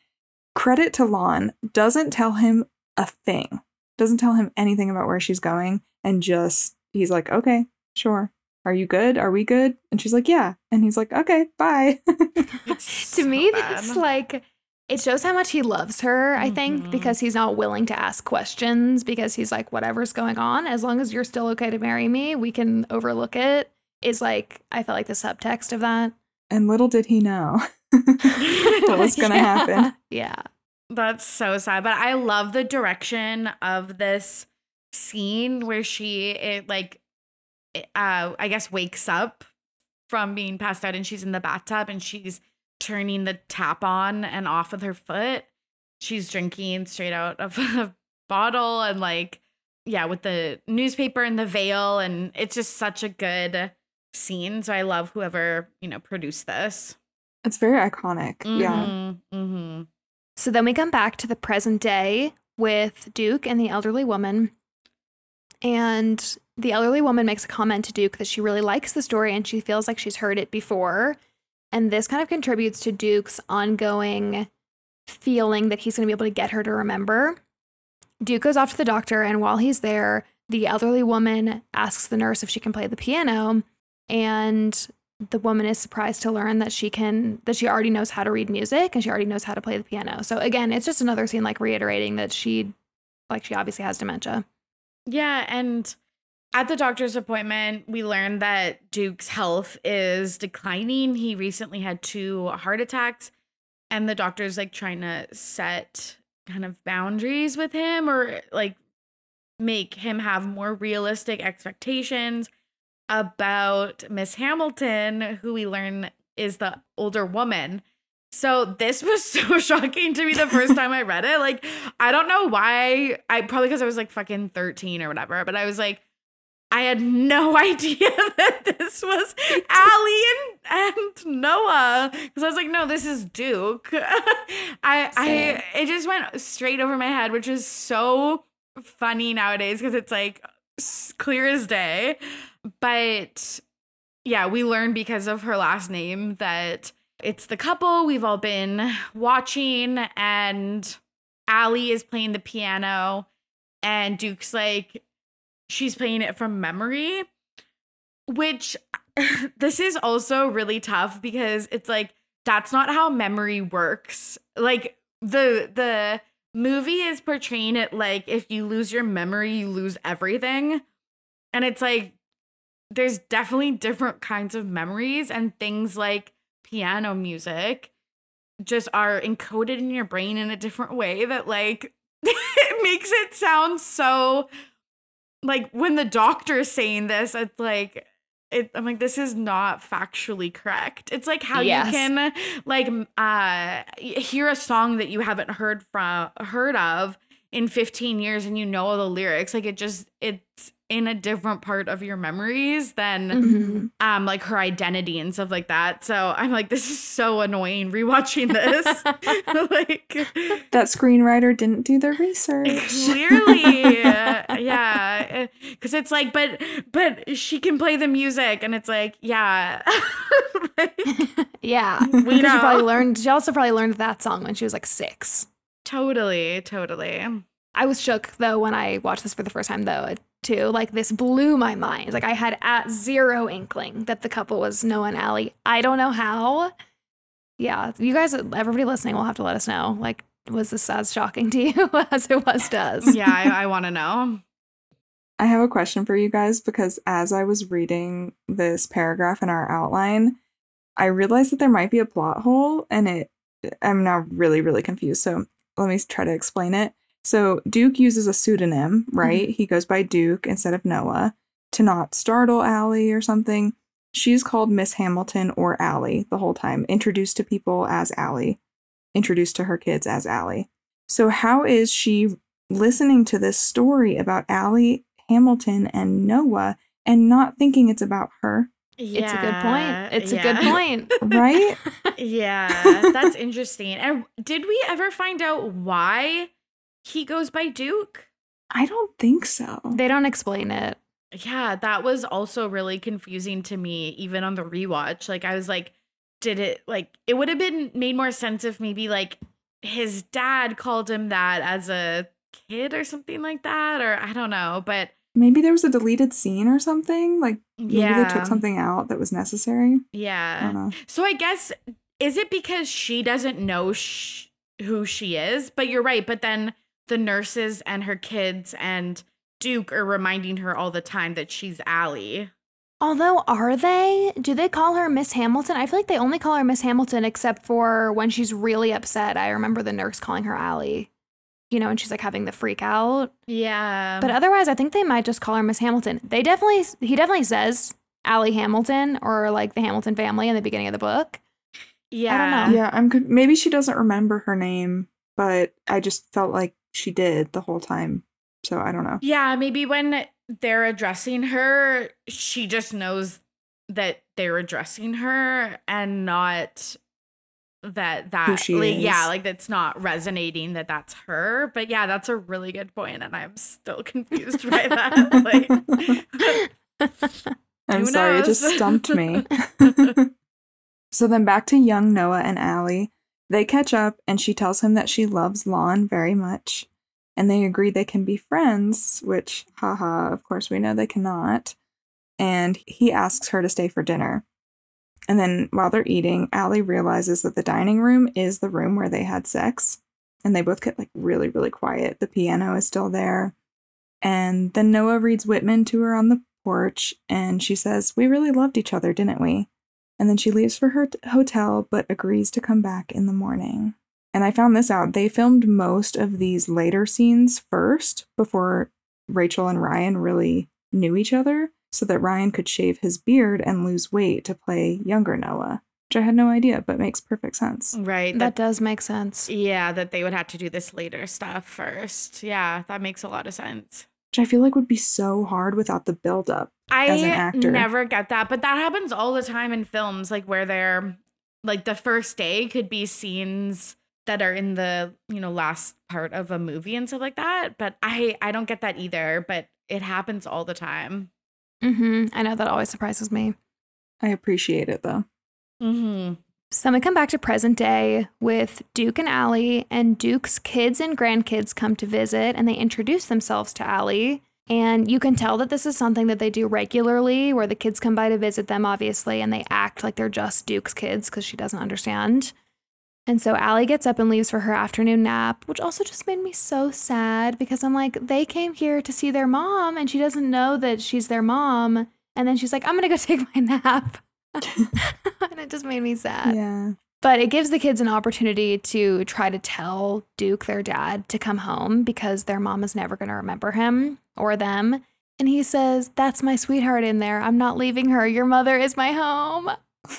Credit to Lon, doesn't tell him a thing, doesn't tell him anything about where she's going, and just, he's like, okay, sure. Are you good? Are we good? And she's like, yeah. And he's like, okay, bye. [laughs] [laughs] It's to so me, bad. that's like, it shows how much he loves her, I think, Mhm. because he's not willing to ask questions because he's like, whatever's going on, as long as you're still okay to marry me, we can overlook it. Is like, I felt like the subtext of that. and little did he know [laughs] what was going [laughs] to Yeah. happen. Yeah. That's so sad. But I love the direction of this scene where she it like uh I guess wakes up from being passed out and she's in the bathtub and she's turning the tap on and off with her foot. She's drinking straight out of [laughs] a bottle and like yeah, with the newspaper and the veil and it's just such a good scene. So I love whoever, you know, produced this. It's very iconic. Yeah. Mhm, mhm. So then we come back to the present day with Duke and the elderly woman. And the elderly woman makes a comment to Duke that she really likes the story and she feels like she's heard it before. And this kind of contributes to Duke's ongoing feeling that he's going to be able to get her to remember. Duke goes off to the doctor, and while he's there, the elderly woman asks the nurse if she can play the piano. And the woman is surprised to learn that she can that she already knows how to read music and she already knows how to play the piano. So again, it's just another scene like reiterating that she like she obviously has dementia. Yeah, and at the doctor's appointment, we learned that Duke's health is declining. He recently had two heart attacks, and the doctor's like trying to set kind of boundaries with him or like make him have more realistic expectations about Miss Hamilton, who we learn is the older woman. So this [laughs] was so shocking to me the first time I read it. Like, I don't know why. I probably because I was like fucking 13 or whatever, but I was like, I had no [laughs] idea that this was Allie and, and Noah. Because I was like, no, this is Duke. [laughs] I Same. I it just went straight over my head, which is so funny nowadays because it's like clear as day. But yeah, we learned because of her last name that it's the couple we've all been watching, and Allie is playing the piano, and Duke's like, she's playing it from memory, which [laughs] this is also really tough because it's like, that's not how memory works. Like, the, the, movie is portraying it like if you lose your memory, you lose everything. And it's like there's definitely different kinds of memories and things like piano music just are encoded in your brain in a different way that like [laughs] it makes it sound so like when the doctor is saying this it's like it, I'm like, this is not factually correct. It's like how Yes. you can like uh hear a song that you haven't heard from heard of in 15 years and you know all the lyrics. Like it just it's in a different part of your memories than Mhm. um like her identity and stuff like that. So I'm like, this is so annoying rewatching this. [laughs] [laughs] like That screenwriter didn't do their research. clearly [laughs] yeah because it's like but but she can play the music and it's like yeah Like, yeah. We Because She probably learned, she also probably learned that song when she was like six. Totally totally I was shook though when I watched this for the first time though too. Like this blew my mind. Like I had at zero inkling that the couple was Noah and Allie. I don't know how. Yeah, you guys, everybody listening will have to let us know. Like, was this as shocking to you [laughs] as it was to us? yeah i, I want to know I have a question for you guys because as I was reading this paragraph in our outline, I realized that there might be a plot hole and it I'm now really really confused. So, let me try to explain it. So, Duke uses a pseudonym, mm-hmm. right? He goes by Duke instead of Noah to not startle Allie or something. She's called Miss Hamilton or Allie the whole time, introduced to people as Allie, introduced to her kids as Allie. So, how is she listening to this story about Allie Hamilton and Noah and not thinking it's about her, It's a good point. It's a good point. [laughs] right? yeah that's interesting and did we ever find out why he goes by duke I don't think so. They don't explain it. Yeah, that was also really confusing to me, even on the rewatch. Like, I was like, did it, like, it would have been made more sense if maybe, like, his dad called him that as a kid or something like that, or I don't know. But Maybe there was a deleted scene or something. Like maybe yeah, they took something out that was necessary. I yeah. don't know. So I guess, is it because she doesn't know sh- who she is? But you're right. But then the nurses and her kids and Duke are reminding her all the time that she's Allie. Although, are they? Do they call her Miss Hamilton? I feel like they only call her Miss Hamilton except for when she's really upset. I remember the nurse calling her Allie, you know, and she's like having the freak out. Yeah. But otherwise, I think they might just call her Miss Hamilton. They definitely, he definitely says Allie Hamilton or like the Hamilton family in the beginning of the book. yeah. I don't know. Yeah, I'm good. Maybe she doesn't remember her name, but I just felt like she did the whole time. So I don't know. Yeah, maybe when they're addressing her, she just knows that they're addressing her and not that that like yeah, like that's not resonating that that's her. But yeah, that's a really good point and I'm still [laughs] confused by that. Like [laughs] I'm sorry, it just stumped me. [laughs] so then back to young Noah and Allie. They catch up and she tells him that she loves Lon very much. And they agree they can be friends, which, haha, of course we know they cannot. And he asks her to stay for dinner. And then while they're eating, Allie realizes that the dining room is the room where they had sex. And they both get like really, really quiet. The piano is still there. And then Noah reads Whitman to her on the porch and she says, We really loved each other, didn't we? And then she leaves for her t- hotel but agrees to come back in the morning. And I found this out. They filmed most of these later scenes first before Rachel and Ryan really knew each other so that Ryan could shave his beard and lose weight to play younger Noah, which I had no idea, but makes perfect sense. right. That That, does make sense. yeah, that they would have to do this later stuff first. Yeah, that makes a lot of sense. Which I feel like would be so hard without the buildup. I as an actor. never get that, but that happens all the time in films, like where they're like the first day could be scenes that are in the you know last part of a movie and stuff like that. But I I don't get that either. But it happens all the time. Hmm I know that always surprises me. I appreciate it though. Mm-hmm. So we come back to present day with Duke and Allie, and Duke's kids and grandkids come to visit and they introduce themselves to Allie. And you can tell that this is something that they do regularly, where the kids come by to visit them, obviously, and they act like they're just Duke's kids because she doesn't understand. And so Allie gets up and leaves for her afternoon nap, which also just made me so sad because I'm like, they came here to see their mom and she doesn't know that she's their mom. And then she's like, I'm going to go [laughs] take my nap. [laughs] and it just made me sad. Yeah. But it gives the kids an opportunity to try to tell Duke, their dad, to come home because their mom is never going to remember him or them. And he says, That's my sweetheart in there. I'm not leaving her. Your mother is my home.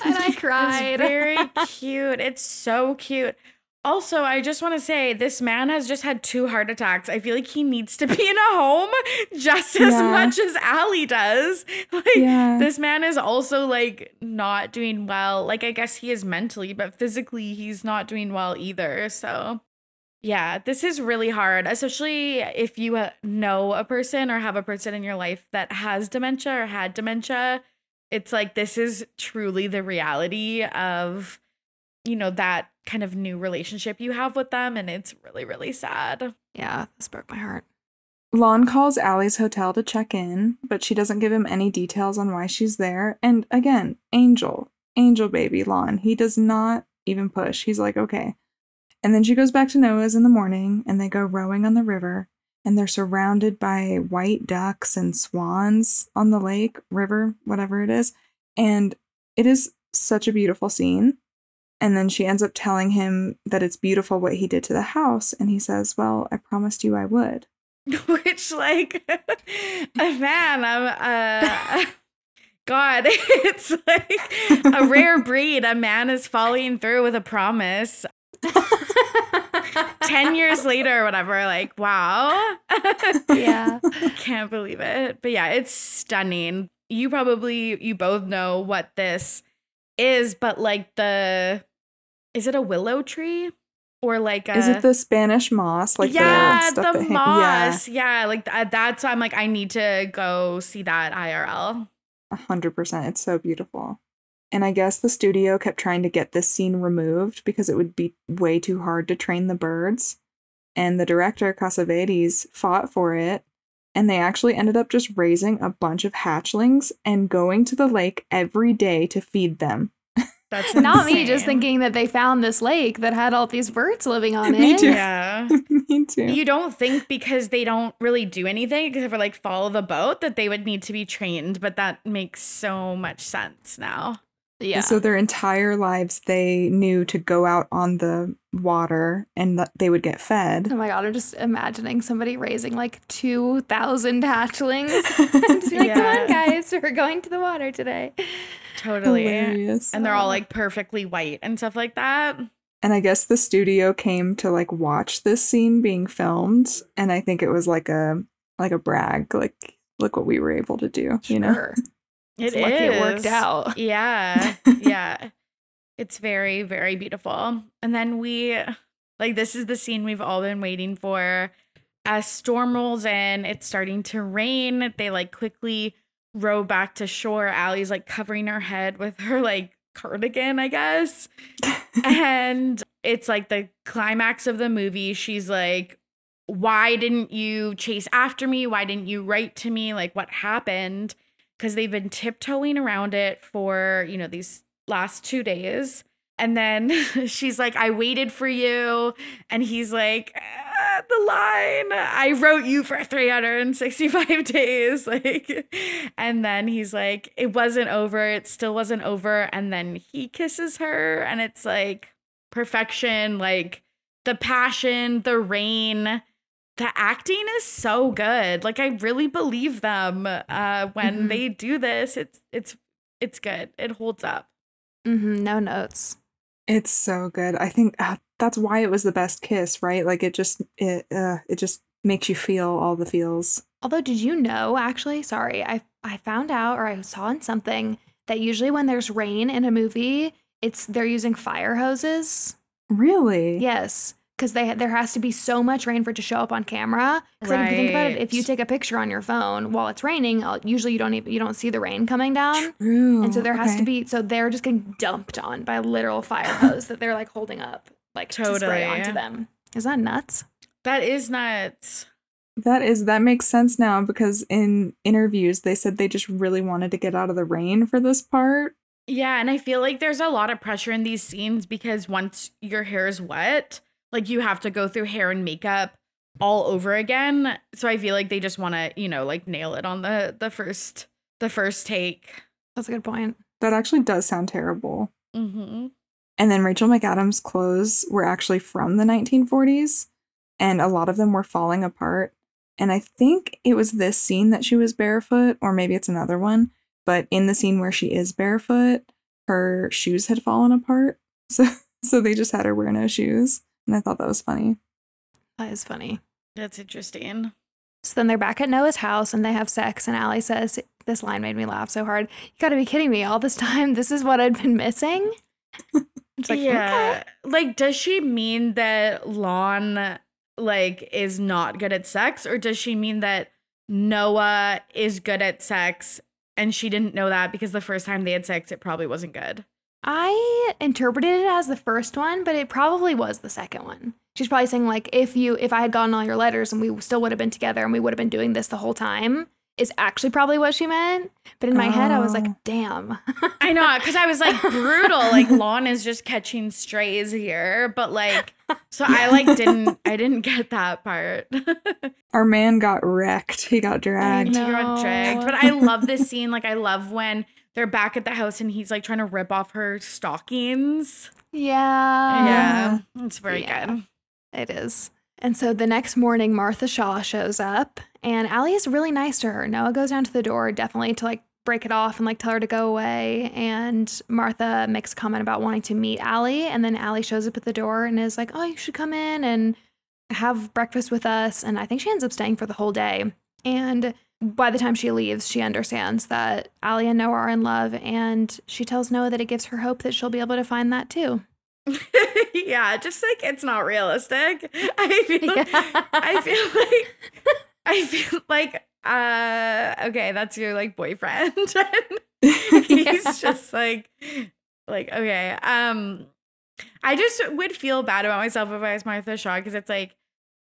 And I [laughs] cried. It's very [laughs] cute. It's so cute. Also, I just want to say this man has just had two heart attacks. I feel like he needs to [laughs] be in a home just as Yeah. much as Allie does. Like Yeah. this man is also like not doing well. Like I guess he is mentally, but physically he's not doing well either. So yeah, this is really hard, especially if you uh, know a person or have a person in your life that has dementia or had dementia. It's like this is truly the reality of you know that kind of new relationship you have with them and it's really really sad. yeah, this broke my heart. Lon calls Allie's hotel to check in, but she doesn't give him any details on why she's there. And again, Angel, Angel baby Lon, he does not even push. He's like, okay. And then she goes back to Noah's in the morning and they go rowing on the river. And they're surrounded by white ducks and swans on the lake, river, whatever it is. And it is such a beautiful scene. And then she ends up telling him that it's beautiful what he did to the house. And he says, Well, I promised you I would. [laughs] Which like a [laughs] man, I'm uh [laughs] God, it's like a rare breed. A man is following through with a promise. 10 years later or whatever, like, wow. yeah. [laughs] Can't believe it. But yeah, it's stunning. You probably you both know what this is, but like the is it a willow tree? Or like a Is it the Spanish moss? Like yeah, the the hang- moss. Yeah. like th- that's I'm like I need to go see that IRL. Yeah, hundred percent. It's so beautiful. And I guess the studio kept trying to get this scene removed because it would be way too hard to train the birds. And the director Cassavetes fought for it. And they actually ended up just raising a bunch of hatchlings and going to the lake every day to feed them. That's [laughs] Not me, just thinking that they found this lake that had all these birds living on it. [laughs] Me it. too. Yeah. [laughs] Me too. You don't think because they don't really do anything except for like follow the boat that they would need to be trained, but that makes so much sense now. Yeah. So their entire lives, they knew to go out on the water and that they would get fed. Oh my god, I'm just imagining somebody raising like 2,000 hatchlings. [laughs] just be like, come on, guys, we're going to the water today. Totally. Hilarious. And they're all like perfectly white and stuff like that. And I guess the studio came to like watch this scene being filmed, and I think it was like a like a brag, like look what we were able to do, you know. Sure. It It's lucky it worked out. [laughs] Yeah. yeah. It's very, very beautiful. And then we, like, this is the scene we've all been waiting for. As storm rolls in, it's starting to rain. They like quickly row back to shore. Allie's like covering her head with her like cardigan, I guess. [laughs] and it's like the climax of the movie. She's like, Why didn't you chase after me? Why didn't you write to me? Like, what happened? Because they've been tiptoeing around it for, you know, these last two days. And then [laughs] she's like, I waited for you. And he's like, "Ah, the line, I wrote you for 365 [laughs] days. Like, and then he's like, it wasn't over. It still wasn't over. And then he kisses her. And it's like perfection, like the passion, the rain. The acting is so good. Like I really believe them uh, when Mhm. they do this. It's it's it's good. It holds up. hmm no notes. It's so good. I think uh, that's why it was the best kiss, right? Like it just it uh, it just makes you feel all the feels. Although, did you know, actually, sorry, I, I found out or I saw in something that usually when there's rain in a movie, it's they're using fire hoses. Really? Yes. Because they there has to be so much rain for it to show up on camera. Because like, if you think about it, if you take a picture on your phone while it's raining, uh, usually you don't even you don't see the rain coming down. True. And so there has to be so they're just getting dumped on by a literal fire hose that they're like holding up like to spray onto them. Is that nuts? That is nuts. That is that makes sense now because in interviews they said they just really wanted to get out of the rain for this part. Yeah, and I feel like there's a lot of pressure in these scenes because once your hair is wet, like you have to go through hair and makeup all over again. So I feel like they just want to, you know, like nail it on the the first the first take. That's a good point. That actually does sound terrible. Mm-hmm. And then Rachel McAdams' clothes were actually from the 1940s, and a lot of them were falling apart. And I think it was this scene that she was barefoot, or maybe it's another one. But in the scene where she is barefoot, her shoes had fallen apart. [laughs] So, so they just had her wear no shoes. And I thought that was funny. That is funny. That's interesting. So then they're back at Noah's house and they have sex. And Allie says, This line made me laugh so hard. You gotta be kidding me. All this time, this is what I'd been missing. [laughs] It's like, yeah. Like, does she mean that Lon like is not good at sex, or does she mean that Noah is good at sex and she didn't know that because the first time they had sex, it probably wasn't good? I interpreted it as the first one, but it probably was the second one. She's probably saying like if you if I had gotten all your letters and we still would have been together and we would have been doing this the whole time is actually probably what she meant. But in my head I was like, Oh. damn. I know, because I was like [laughs] brutal. Like Lon is just catching strays here, but like, so I like [laughs] didn't I didn't get that part. [laughs] Our man got wrecked. He got dragged. He got dragged. But I love this scene. Like I love when they're back at the house and he's like trying to rip off her stockings. yeah. yeah, it's very yeah. good. It is. And so the next morning, Martha Shaw shows up, and Allie is really nice to her. Noah goes down to the door, definitely to like break it off and like tell her to go away. And Martha makes a comment about wanting to meet Allie, and then Allie shows up at the door and is like, "Oh, you should come in and have breakfast with us." And I think she ends up staying for the whole day. And by the time she leaves, she understands that Allie and Noah are in love, and she tells Noah that it gives her hope that she'll be able to find that too. [laughs] yeah, just like it's not realistic. [laughs] I feel Yeah. I feel like I feel like uh okay, that's your like boyfriend. [laughs] He's just like like okay. Um I just would feel bad about myself if I was Martha Shaw because it's like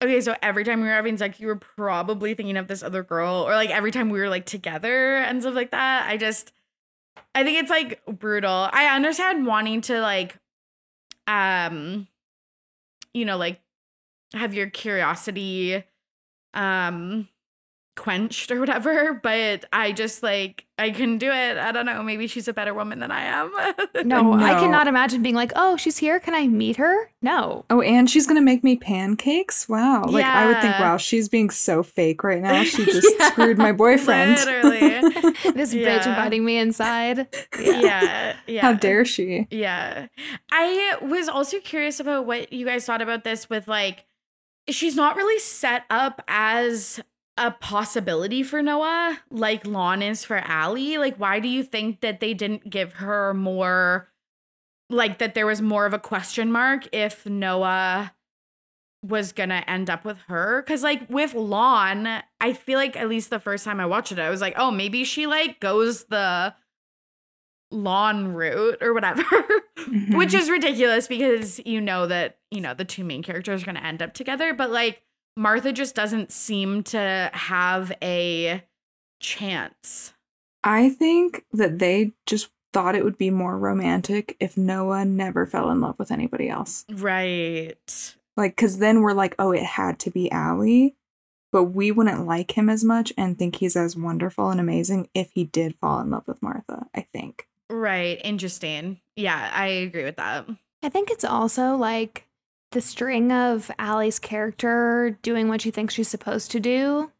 okay, so every time we were having sex, you were probably thinking of this other girl, or like every time we were like together and stuff like that. I just I think it's like brutal. I understand wanting to like um you know like have your curiosity um quenched or whatever but i just like i couldn't do it i don't know maybe she's a better woman than i am [laughs] No, I cannot imagine being like, oh, she's here. Can I meet her? No. Oh, and she's gonna make me pancakes. Wow! Like I would think, wow, she's being so fake right now. [laughs] She just Yeah, screwed my boyfriend. literally [laughs] this bitch inviting me inside. yeah yeah How dare she? Yeah. I was also curious about what you guys thought about this with like she's not really set up as a possibility for Noah like Lon is for Allie. Like why do you think that they didn't give her more like that there was more of a question mark if Noah was gonna end up with her because like with Lon, I feel like at least the first time I watched it, I was like, oh, maybe she like goes the Lon route or whatever, Mhm. [laughs] which is ridiculous because you know that you know the two main characters are gonna end up together, but like Martha just doesn't seem to have a chance. I think that they just thought it would be more romantic if Noah never fell in love with anybody else. Right. Like, because then we're like, oh, it had to be Allie. But we wouldn't like him as much and think he's as wonderful and amazing if he did fall in love with Martha, I think. Right. Interesting. Yeah, I agree with that. I think it's also like the string of Allie's character doing what she thinks she's supposed to do.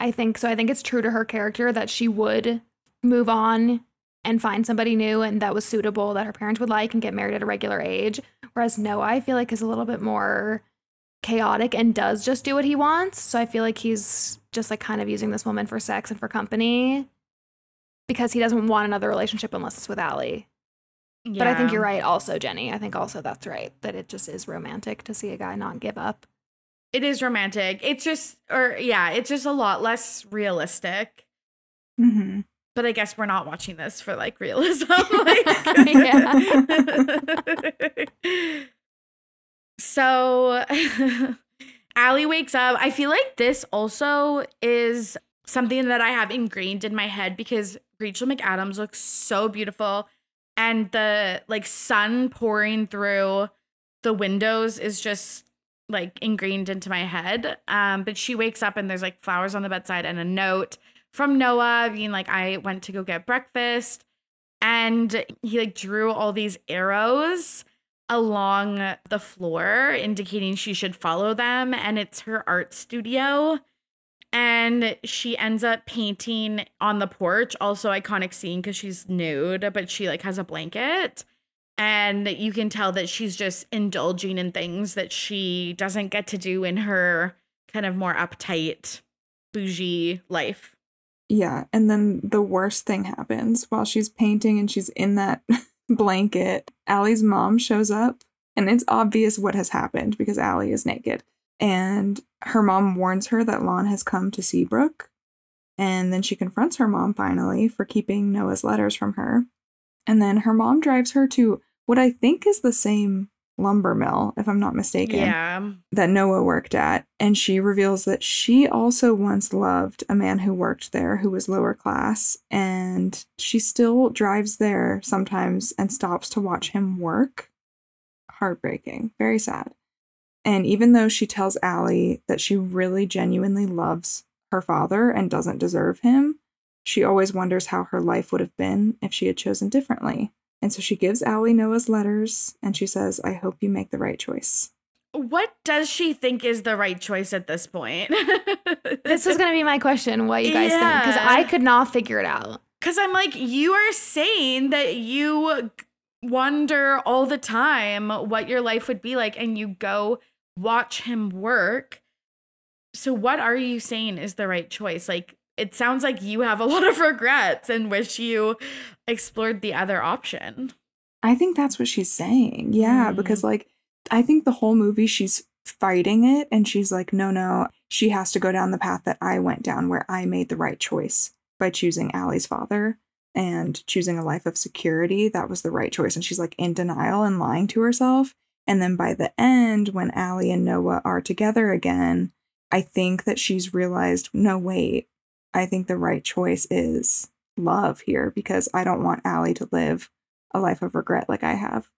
I think so. I think it's true to her character that she would move on and find somebody new and that was suitable that her parents would like and get married at a regular age. Whereas Noah, I feel like is a little bit more chaotic and does just do what he wants. So I feel like he's just like kind of using this woman for sex and for company because he doesn't want another relationship unless it's with Allie. But I think you're right also, Jenny. I think also that's right. That it just is romantic to see a guy not give up. It is romantic. It's just, or yeah, it's just a lot less realistic. Mm-hmm. But I guess we're not watching this for like realism. [laughs] [laughs] like- so [laughs] Allie wakes up. I feel like this also is something that I have ingrained in my head because Rachel McAdams looks so beautiful. And the like sun pouring through the windows is just like ingrained into my head. Um, but she wakes up and there's like flowers on the bedside and a note from Noah being like, I went to go get breakfast. And he like drew all these arrows along the floor, indicating she should follow them. And it's her art studio. And she ends up painting on the porch. Also, iconic scene because she's nude, but she like has a blanket. And you can tell that she's just indulging in things that she doesn't get to do in her kind of more uptight, bougie life. Yeah, and then the worst thing happens while she's painting and she's in that [laughs] blanket. Allie's mom shows up, and it's obvious what has happened because Allie is naked. And her mom warns her that Lon has come to Seabrook. And then she confronts her mom finally for keeping Noah's letters from her. And then her mom drives her to what I think is the same lumber mill, if I'm not mistaken Yeah. that Noah worked at, and she reveals that she also once loved a man who worked there who was lower class, and she still drives there sometimes and stops to watch him work. Heartbreaking, very sad. And even though she tells Allie that she really genuinely loves her father and doesn't deserve him, she always wonders how her life would have been if she had chosen differently. And so she gives Allie Noah's letters and she says, I hope you make the right choice. What does she think is the right choice at this point? [laughs] This is going to be my question what you guys think because I could not figure it out. Because I'm like, you are saying that you wonder all the time what your life would be like, and you go watch him work. So, what are you saying is the right choice? Like, it sounds like you have a [laughs] lot of regrets and wish you explored the other option. I think that's what she's saying. Yeah, Mm. because like I think the whole movie she's fighting it and she's like, no, no, she has to go down the path that I went down where I made the right choice by choosing Allie's father and choosing a life of security. That was the right choice. And she's like in denial and lying to herself. And then by the end, when Allie and Noah are together again, I think that she's realized, no, wait, I think the right choice is love here because I don't want Allie to live a life of regret like I have.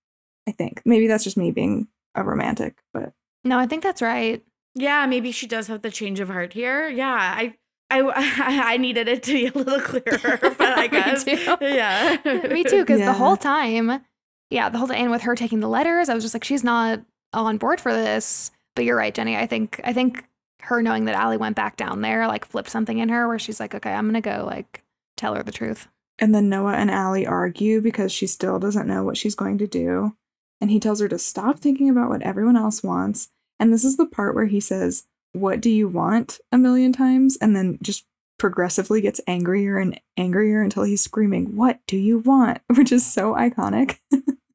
I think. Maybe that's just me being a romantic, but No, I think that's right. Yeah, maybe she does have the change of heart here. Yeah, I. I, [laughs] I needed it to be a little [laughs] clearer, but I [laughs] Me guess. too. Yeah. Me too, because Yeah. the whole time, yeah, the whole time, and with her taking the letters, I was just like, she's not on board for this. But you're right, Jenny. I think I think her knowing that Allie went back down there like flipped something in her where she's like, okay, I'm gonna go like tell her the truth. and then Noah and Allie argue because she still doesn't know what she's going to do. And he tells her to stop thinking about what everyone else wants. And this is the part where he says, What do you want? a million times, and then just progressively gets angrier and angrier until he's screaming, What do you want? [laughs] which is so iconic.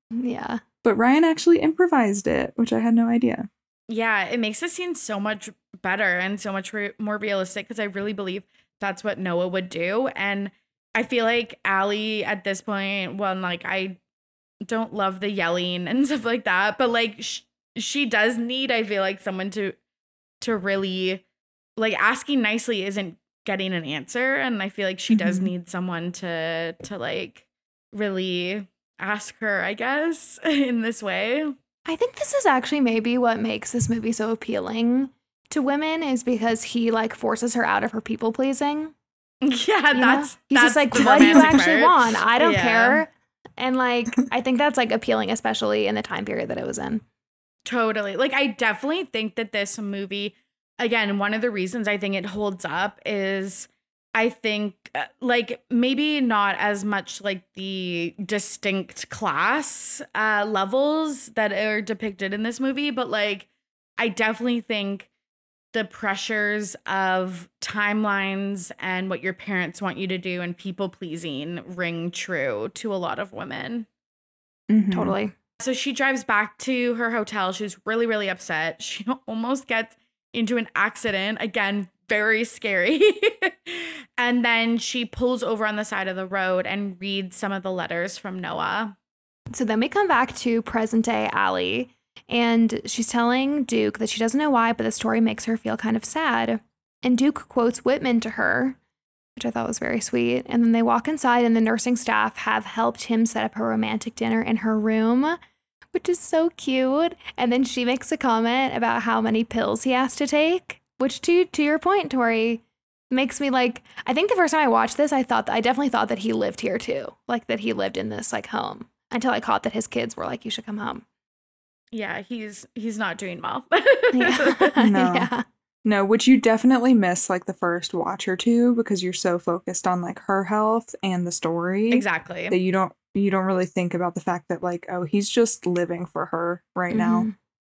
Yeah. but Ryan actually improvised it, which I had no idea. Yeah, it makes the scene so much better and so much re- more realistic because I really believe that's what Noah would do. And I feel like Allie at this point, well, like I don't love the yelling and [laughs] stuff like that, but like sh- she does need, I feel like, someone to to really like asking nicely isn't getting an answer, and I feel like she does Mhm. need someone to to like really ask her, I guess, [laughs] in this way. I think this is actually maybe what makes this movie so appealing to women is because he like forces her out of her people pleasing. [laughs] Yeah, you know? that's he's that's just like, what do you actually part." want? I don't Yeah. care. And like, [laughs] I think that's like appealing, especially in the time period that it was in. Totally. Like I definitely think that this movie again, one of the reasons I think it holds up is I think uh, like maybe not as much like the distinct class uh levels that are depicted in this movie, but like I definitely think the pressures of timelines and what your parents want you to do and people pleasing ring true to a lot of women. Mhm. Totally. So she drives back to her hotel. She's really, really upset. [laughs] She almost gets into an accident. Again, very scary. [laughs] and then she pulls over on the side of the road and reads some of the letters from Noah. So then we come back to present day Allie, and she's telling Duke that she doesn't know why, but the story makes her feel kind of sad. And Duke quotes Whitman to her, which I thought was very sweet. And then they walk inside, and the nursing staff have helped him set up a romantic dinner in her room, which is so cute. And then she makes a comment about how many pills he has to take, which, to to your point, Torry, makes me like. I think the first time I watched this, I thought that, I definitely thought that he lived here too, like that he lived in this like home until I caught that his kids were like, "You should come home." Yeah, he's he's not doing well. [laughs] Yeah. [laughs] [laughs] No. yeah. No, which you definitely miss like the first watch or two because you're so focused on like her health and the story exactly. that you don't you don't really think about the fact that like oh he's just living for her right now. Mhm.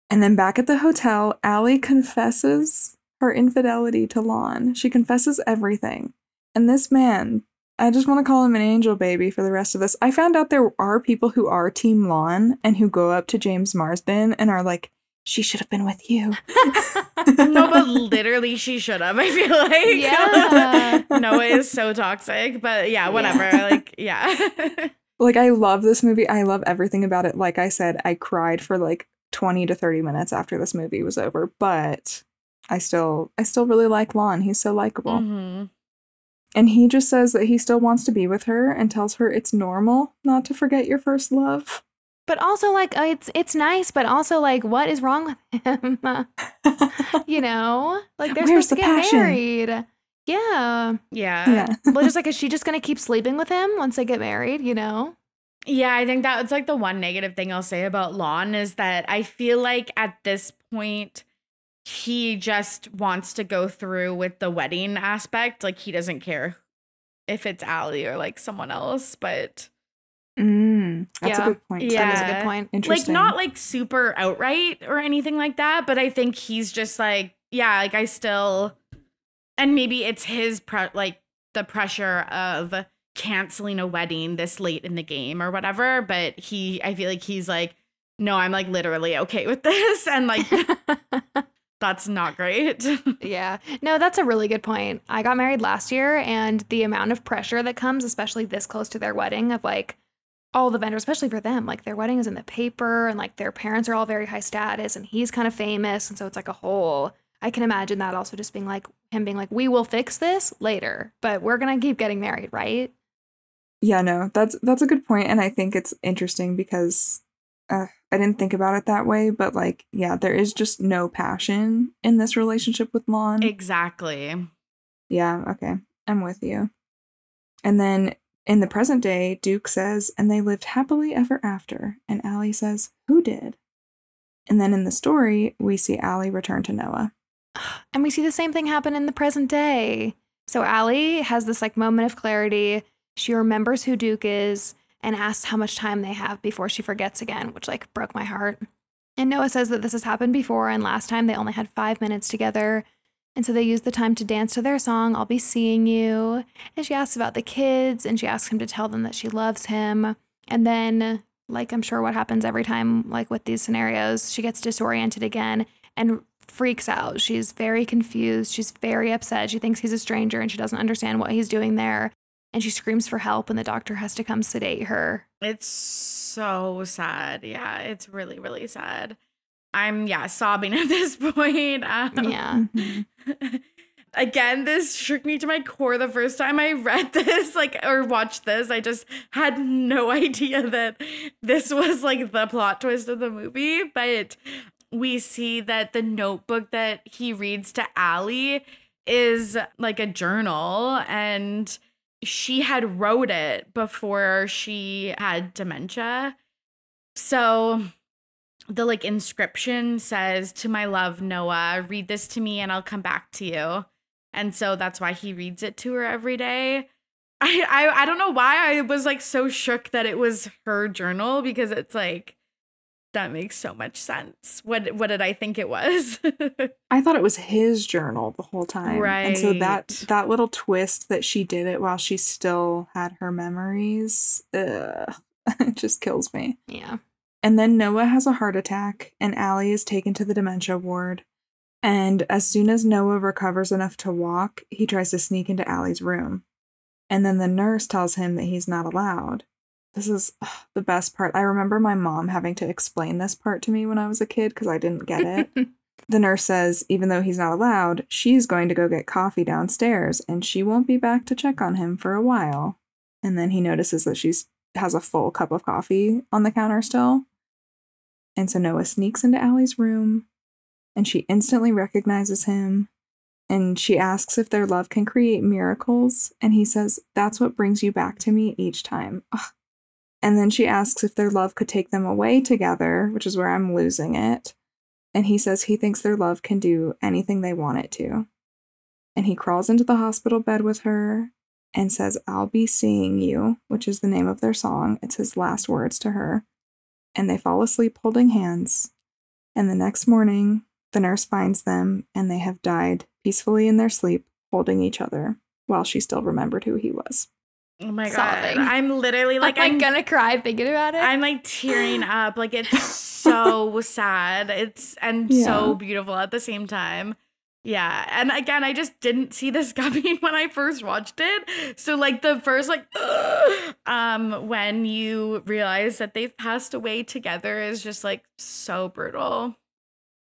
And then back at the hotel, Allie confesses her infidelity to Lon. She confesses everything. And this man, I just want to call him an angel baby for the rest of this. I found out there are people who are Team Lon and who go up to James Marsden and are like, she should have been with you. [laughs] no, but literally she should have, I feel like. Yeah. [laughs] Noah is so toxic. But yeah, whatever. Like, yeah. [laughs] like I love this movie. I love everything about it. Like I said, I cried for like 20 to 30 minutes after this movie was over, but I still I still really like Lon. He's so likable. Mhm. And he just says that he still wants to be with her and tells her it's normal not to forget your first love. But also, like, uh, it's it's nice, but also, like, what is wrong with him? [laughs] [laughs] you know, like they're Where's supposed to get passion? married. Yeah. Yeah. yeah. Well, just [laughs] like, is she just gonna keep sleeping with him once they get married? You know? Yeah, I think that's like the one negative thing I'll say about Lon is that I feel like at this point he just wants to go through with the wedding aspect. Like he doesn't care if it's Allie or like someone else, but Mm, that's Yeah. a good point. Yeah. That is a good point. Interesting. Like not like super outright or anything like that, but I think he's just like, yeah, like I still and maybe it's his pre- like the pressure of canceling a wedding this late in the game or whatever, but he I feel like he's like no, I'm like literally okay with [laughs] this and like [laughs] that's not great. [laughs] Yeah. No, that's a really good point. I got married last year, and the amount of pressure that comes, especially this close to their wedding, of like all the vendors, especially for them, like their wedding is in the paper, and like their parents are all very high status, and he's kind of famous. And so it's like a whole, I can imagine that also just being like him being like, we will fix this later, but we're going to keep getting married, right? Yeah, no, that's that's a good point, and I think it's interesting because uh, I didn't think about it that way, but like, yeah, there is just no passion in this relationship with Lon. exactly. Yeah, okay, I'm with you. And then in the present day, Duke says, "And they lived happily ever after," and Allie says, "Who did?" And then in the story, we see Allie return to Noah. And we see the same thing happen in the present day. So Allie has this like moment of clarity. She remembers who Duke is and asks how much time they have before she forgets again, which like broke my heart. And Noah says that this has happened before, and last time they only had five minutes together. And so they use the time to dance to their song, I'll Be Seeing You. And she asks about the kids, and she asks him to tell them that she loves him. And then, like I'm sure what happens every time, like with these scenarios, she gets disoriented again and freaks out. She's very confused. She's very upset. She thinks he's a stranger and she doesn't understand what he's doing there. And she screams for help, and the doctor has to come sedate her. It's so sad. Yeah, it's really, really sad. I'm yeah sobbing [laughs] at this point. Um, Yeah. [laughs] Again, this shook me to my core the first time I read [laughs] this, like or watched this. I just had no idea that this was like the plot twist of the movie. But we see that the notebook that he reads to Allie is like a journal and she had wrote it before she had dementia. So the like inscription says to my love Noah, read this to me and I'll come back to you. And so that's why he reads it to her every day. I, I I don't know why I was like so shook that it was her journal because it's like that makes so much sense. What what did I think it was? [laughs] I thought it was his journal the whole time. Right. And so that that little twist that she did it while she still had her memories, ugh, [laughs] it just kills me. Yeah. And then Noah has a heart attack, and Allie is taken to the dementia ward. And as soon as Noah recovers enough to walk, he tries to sneak into Allie's room. And then the nurse tells him that he's not allowed. This is ugh, the best part. I remember my mom having to explain this part to me when I was a kid because I didn't get it. [laughs] the nurse says, even though he's not allowed, she's going to go get coffee downstairs and she won't be back to check on him for a while. And then he notices that she's has a full cup of coffee on the counter still. And so Noah sneaks into Allie's room and she instantly recognizes him. And she asks if their love can create miracles. And he says, That's what brings you back to me each time. Ugh. And then she asks if their love could take them away together, which is where I'm losing it. And he says he thinks their love can do anything they want it to. And he crawls into the hospital bed with her and says, I'll be seeing you, which is the name of their song. It's his last words to her. And they fall asleep holding hands. And the next morning, the nurse finds them and they have died peacefully in their sleep, holding each other while she still remembered who he was. Oh my Sobbing. god. I'm literally like Like, I'm I'm gonna cry thinking about it. I'm like tearing [gasps] up. Like it's so sad. It's and Yeah. so beautiful at the same time. Yeah. And again, I just didn't see this [laughs] coming when I first watched it. So like the first like [gasps] um when you realize that they've passed away together is just like so brutal.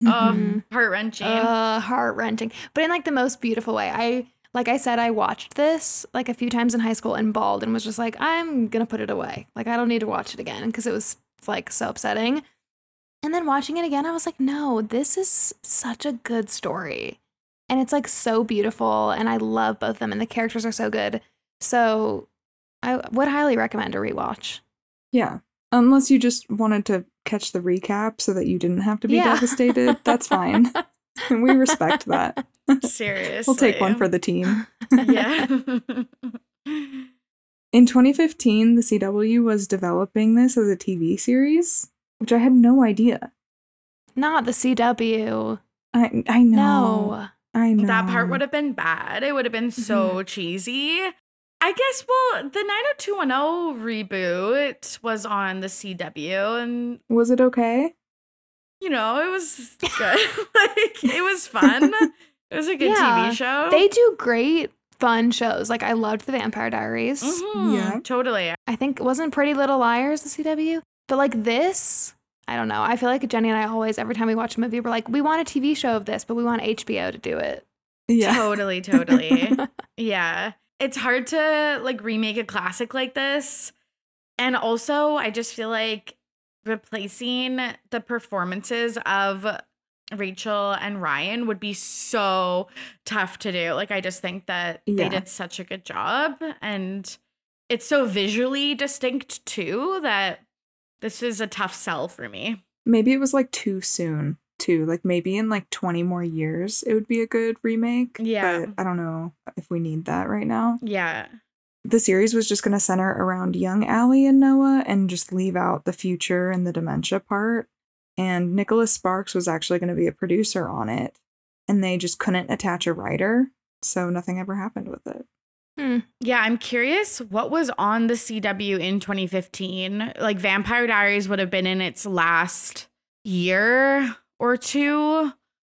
Mhm. Oh, heart wrenching. uh, heart wrenching, but in like the most beautiful way. I like I said, I watched this like a few times in high school and bawled and was just like, I'm gonna put it away. Like I don't need to watch it again because it was like so upsetting. And then watching it again, I was like, no, this is such a good story. And it's like so beautiful. And I love both of them. And the characters are so good. So I would highly recommend a rewatch. Yeah. Unless you just wanted to catch the recap so that you didn't have to be Yeah. devastated, that's fine. [laughs] we respect that. Seriously. We'll take one for the team. [laughs] Yeah. [laughs] In 2015, the CW was developing this as a TV series, which I had no idea. Not the CW. I I know. No. I know. That part would have been bad. It would have been so mm-hmm. cheesy. I guess, well, the 90210 reboot was on the CW, and, Was it okay? you know, it was good. [laughs] like, it was fun. It was a good Yeah. TV show. They do great, fun shows. Like I loved The Vampire Diaries. Mhm, Yeah. Totally. I think it wasn't Pretty Little Liars the CW, but like this, I don't know. I feel like Jenny and I always, every time we watch a movie, we're like, we want a TV show of this, but we want HBO to do it. Yeah. [laughs] Totally, totally. [laughs] yeah. It's hard to like remake a classic like this. And also, I just feel like replacing the performances of Rachel and Ryan would be so tough to do. Like, I just think that Yeah. they did such a good job. And it's so visually distinct, too, that this is a tough sell for me. Maybe it was like too soon, too. Like maybe in like 20 more years it would be a good remake. Yeah. But I don't know if we need that right now. Yeah. The series was just going to center around young Allie and Noah and just leave out the future and the dementia part. And Nicholas Sparks was actually going to be a producer on it. And they just couldn't attach a writer. So nothing ever happened with it. Hmm. Yeah, I'm curious what was on the CW in 2015. Like Vampire Diaries would have been in its last year or two.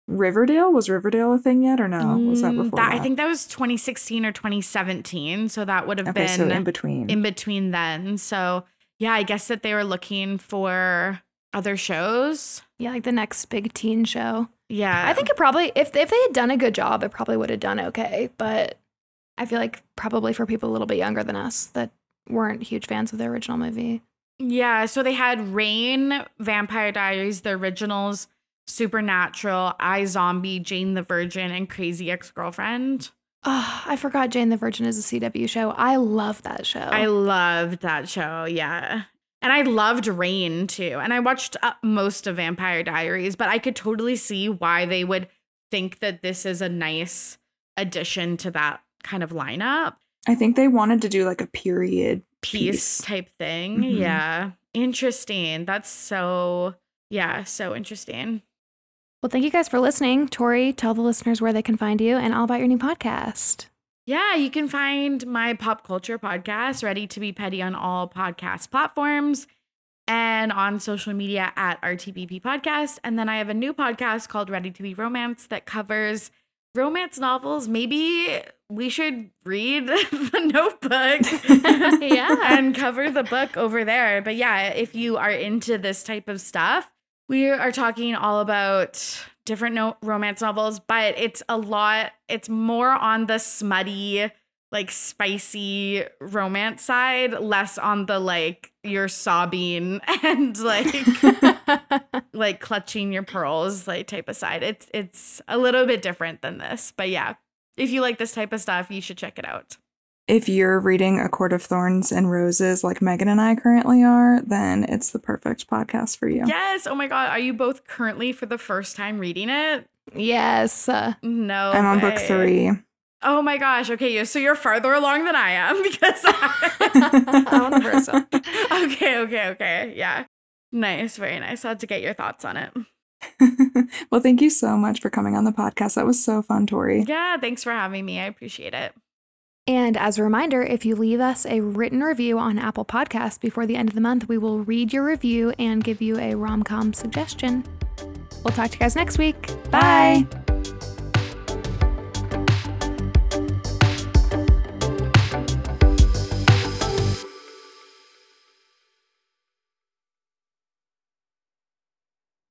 Riverdale? Was Riverdale a thing yet or no? Was that Mm, before that- that? I think that was 2016 or 2017. So that would have Okay, been so in between. in between then. So yeah, I guess that they were looking for other shows. Yeah, like the next big teen show. Yeah. I think it probably, if, if they had done a good job, it probably would have done okay. But I feel like probably for people a little bit younger than us that weren't huge fans of the original movie. Yeah, so they had Reign, Vampire Diaries, the originals, Supernatural, iZombie, Jane the Virgin, and Crazy Ex Girlfriend. Oh, I forgot Jane the Virgin is a CW show. I love that show. I loved that show, yeah. And I loved Reign too. And I watched uh, most of Vampire Diaries, but I could totally see why they would think that this is a nice addition to that kind of lineup I think they wanted to do like a period piece piece. type thing. Mhm. Yeah. Interesting. That's so, yeah, so interesting. well, thank you guys for listening. Torry, tell the listeners where they can find you and all about your new podcast. Yeah, you can find my pop culture podcast, Ready to Be Petty, on all podcast platforms and on social media at RTBP Podcast. And then I have a new podcast called Ready to Be Romanced that covers romance novels. Maybe we should read [laughs] the notebook [laughs] Yeah. and cover the book over there. But yeah, if you are into this type of stuff, we are talking all about different no- romance novels, but it's a lot, it's more on the smutty, like spicy romance side, less on the like you're sobbing [laughs] and like [laughs] like clutching your pearls like type of side. It's it's a little bit different than this. But yeah, if you like this type of stuff, you should check it out. If you're reading A Court of Thorns and Roses like Megan and I currently are, then it's the perfect podcast for you. Yes. Oh my god, are you both currently for the first time reading it? yes. Uh, No. I'm on book way. three. Oh my gosh. Okay, yeah, so you're farther along than I am [laughs] because I [laughs] wanna burst [laughs] up. Okay, okay, okay. Yeah. Nice, very nice. I had to get your thoughts on it. well, thank you so much for coming on the podcast. That was so fun, Torry. Yeah, thanks for having me. I appreciate it. And as a reminder, if you leave us a written review on Apple Podcasts before the end of the month, we will read your review and give you a rom com suggestion. We'll talk to you guys next week. Bye. Bye.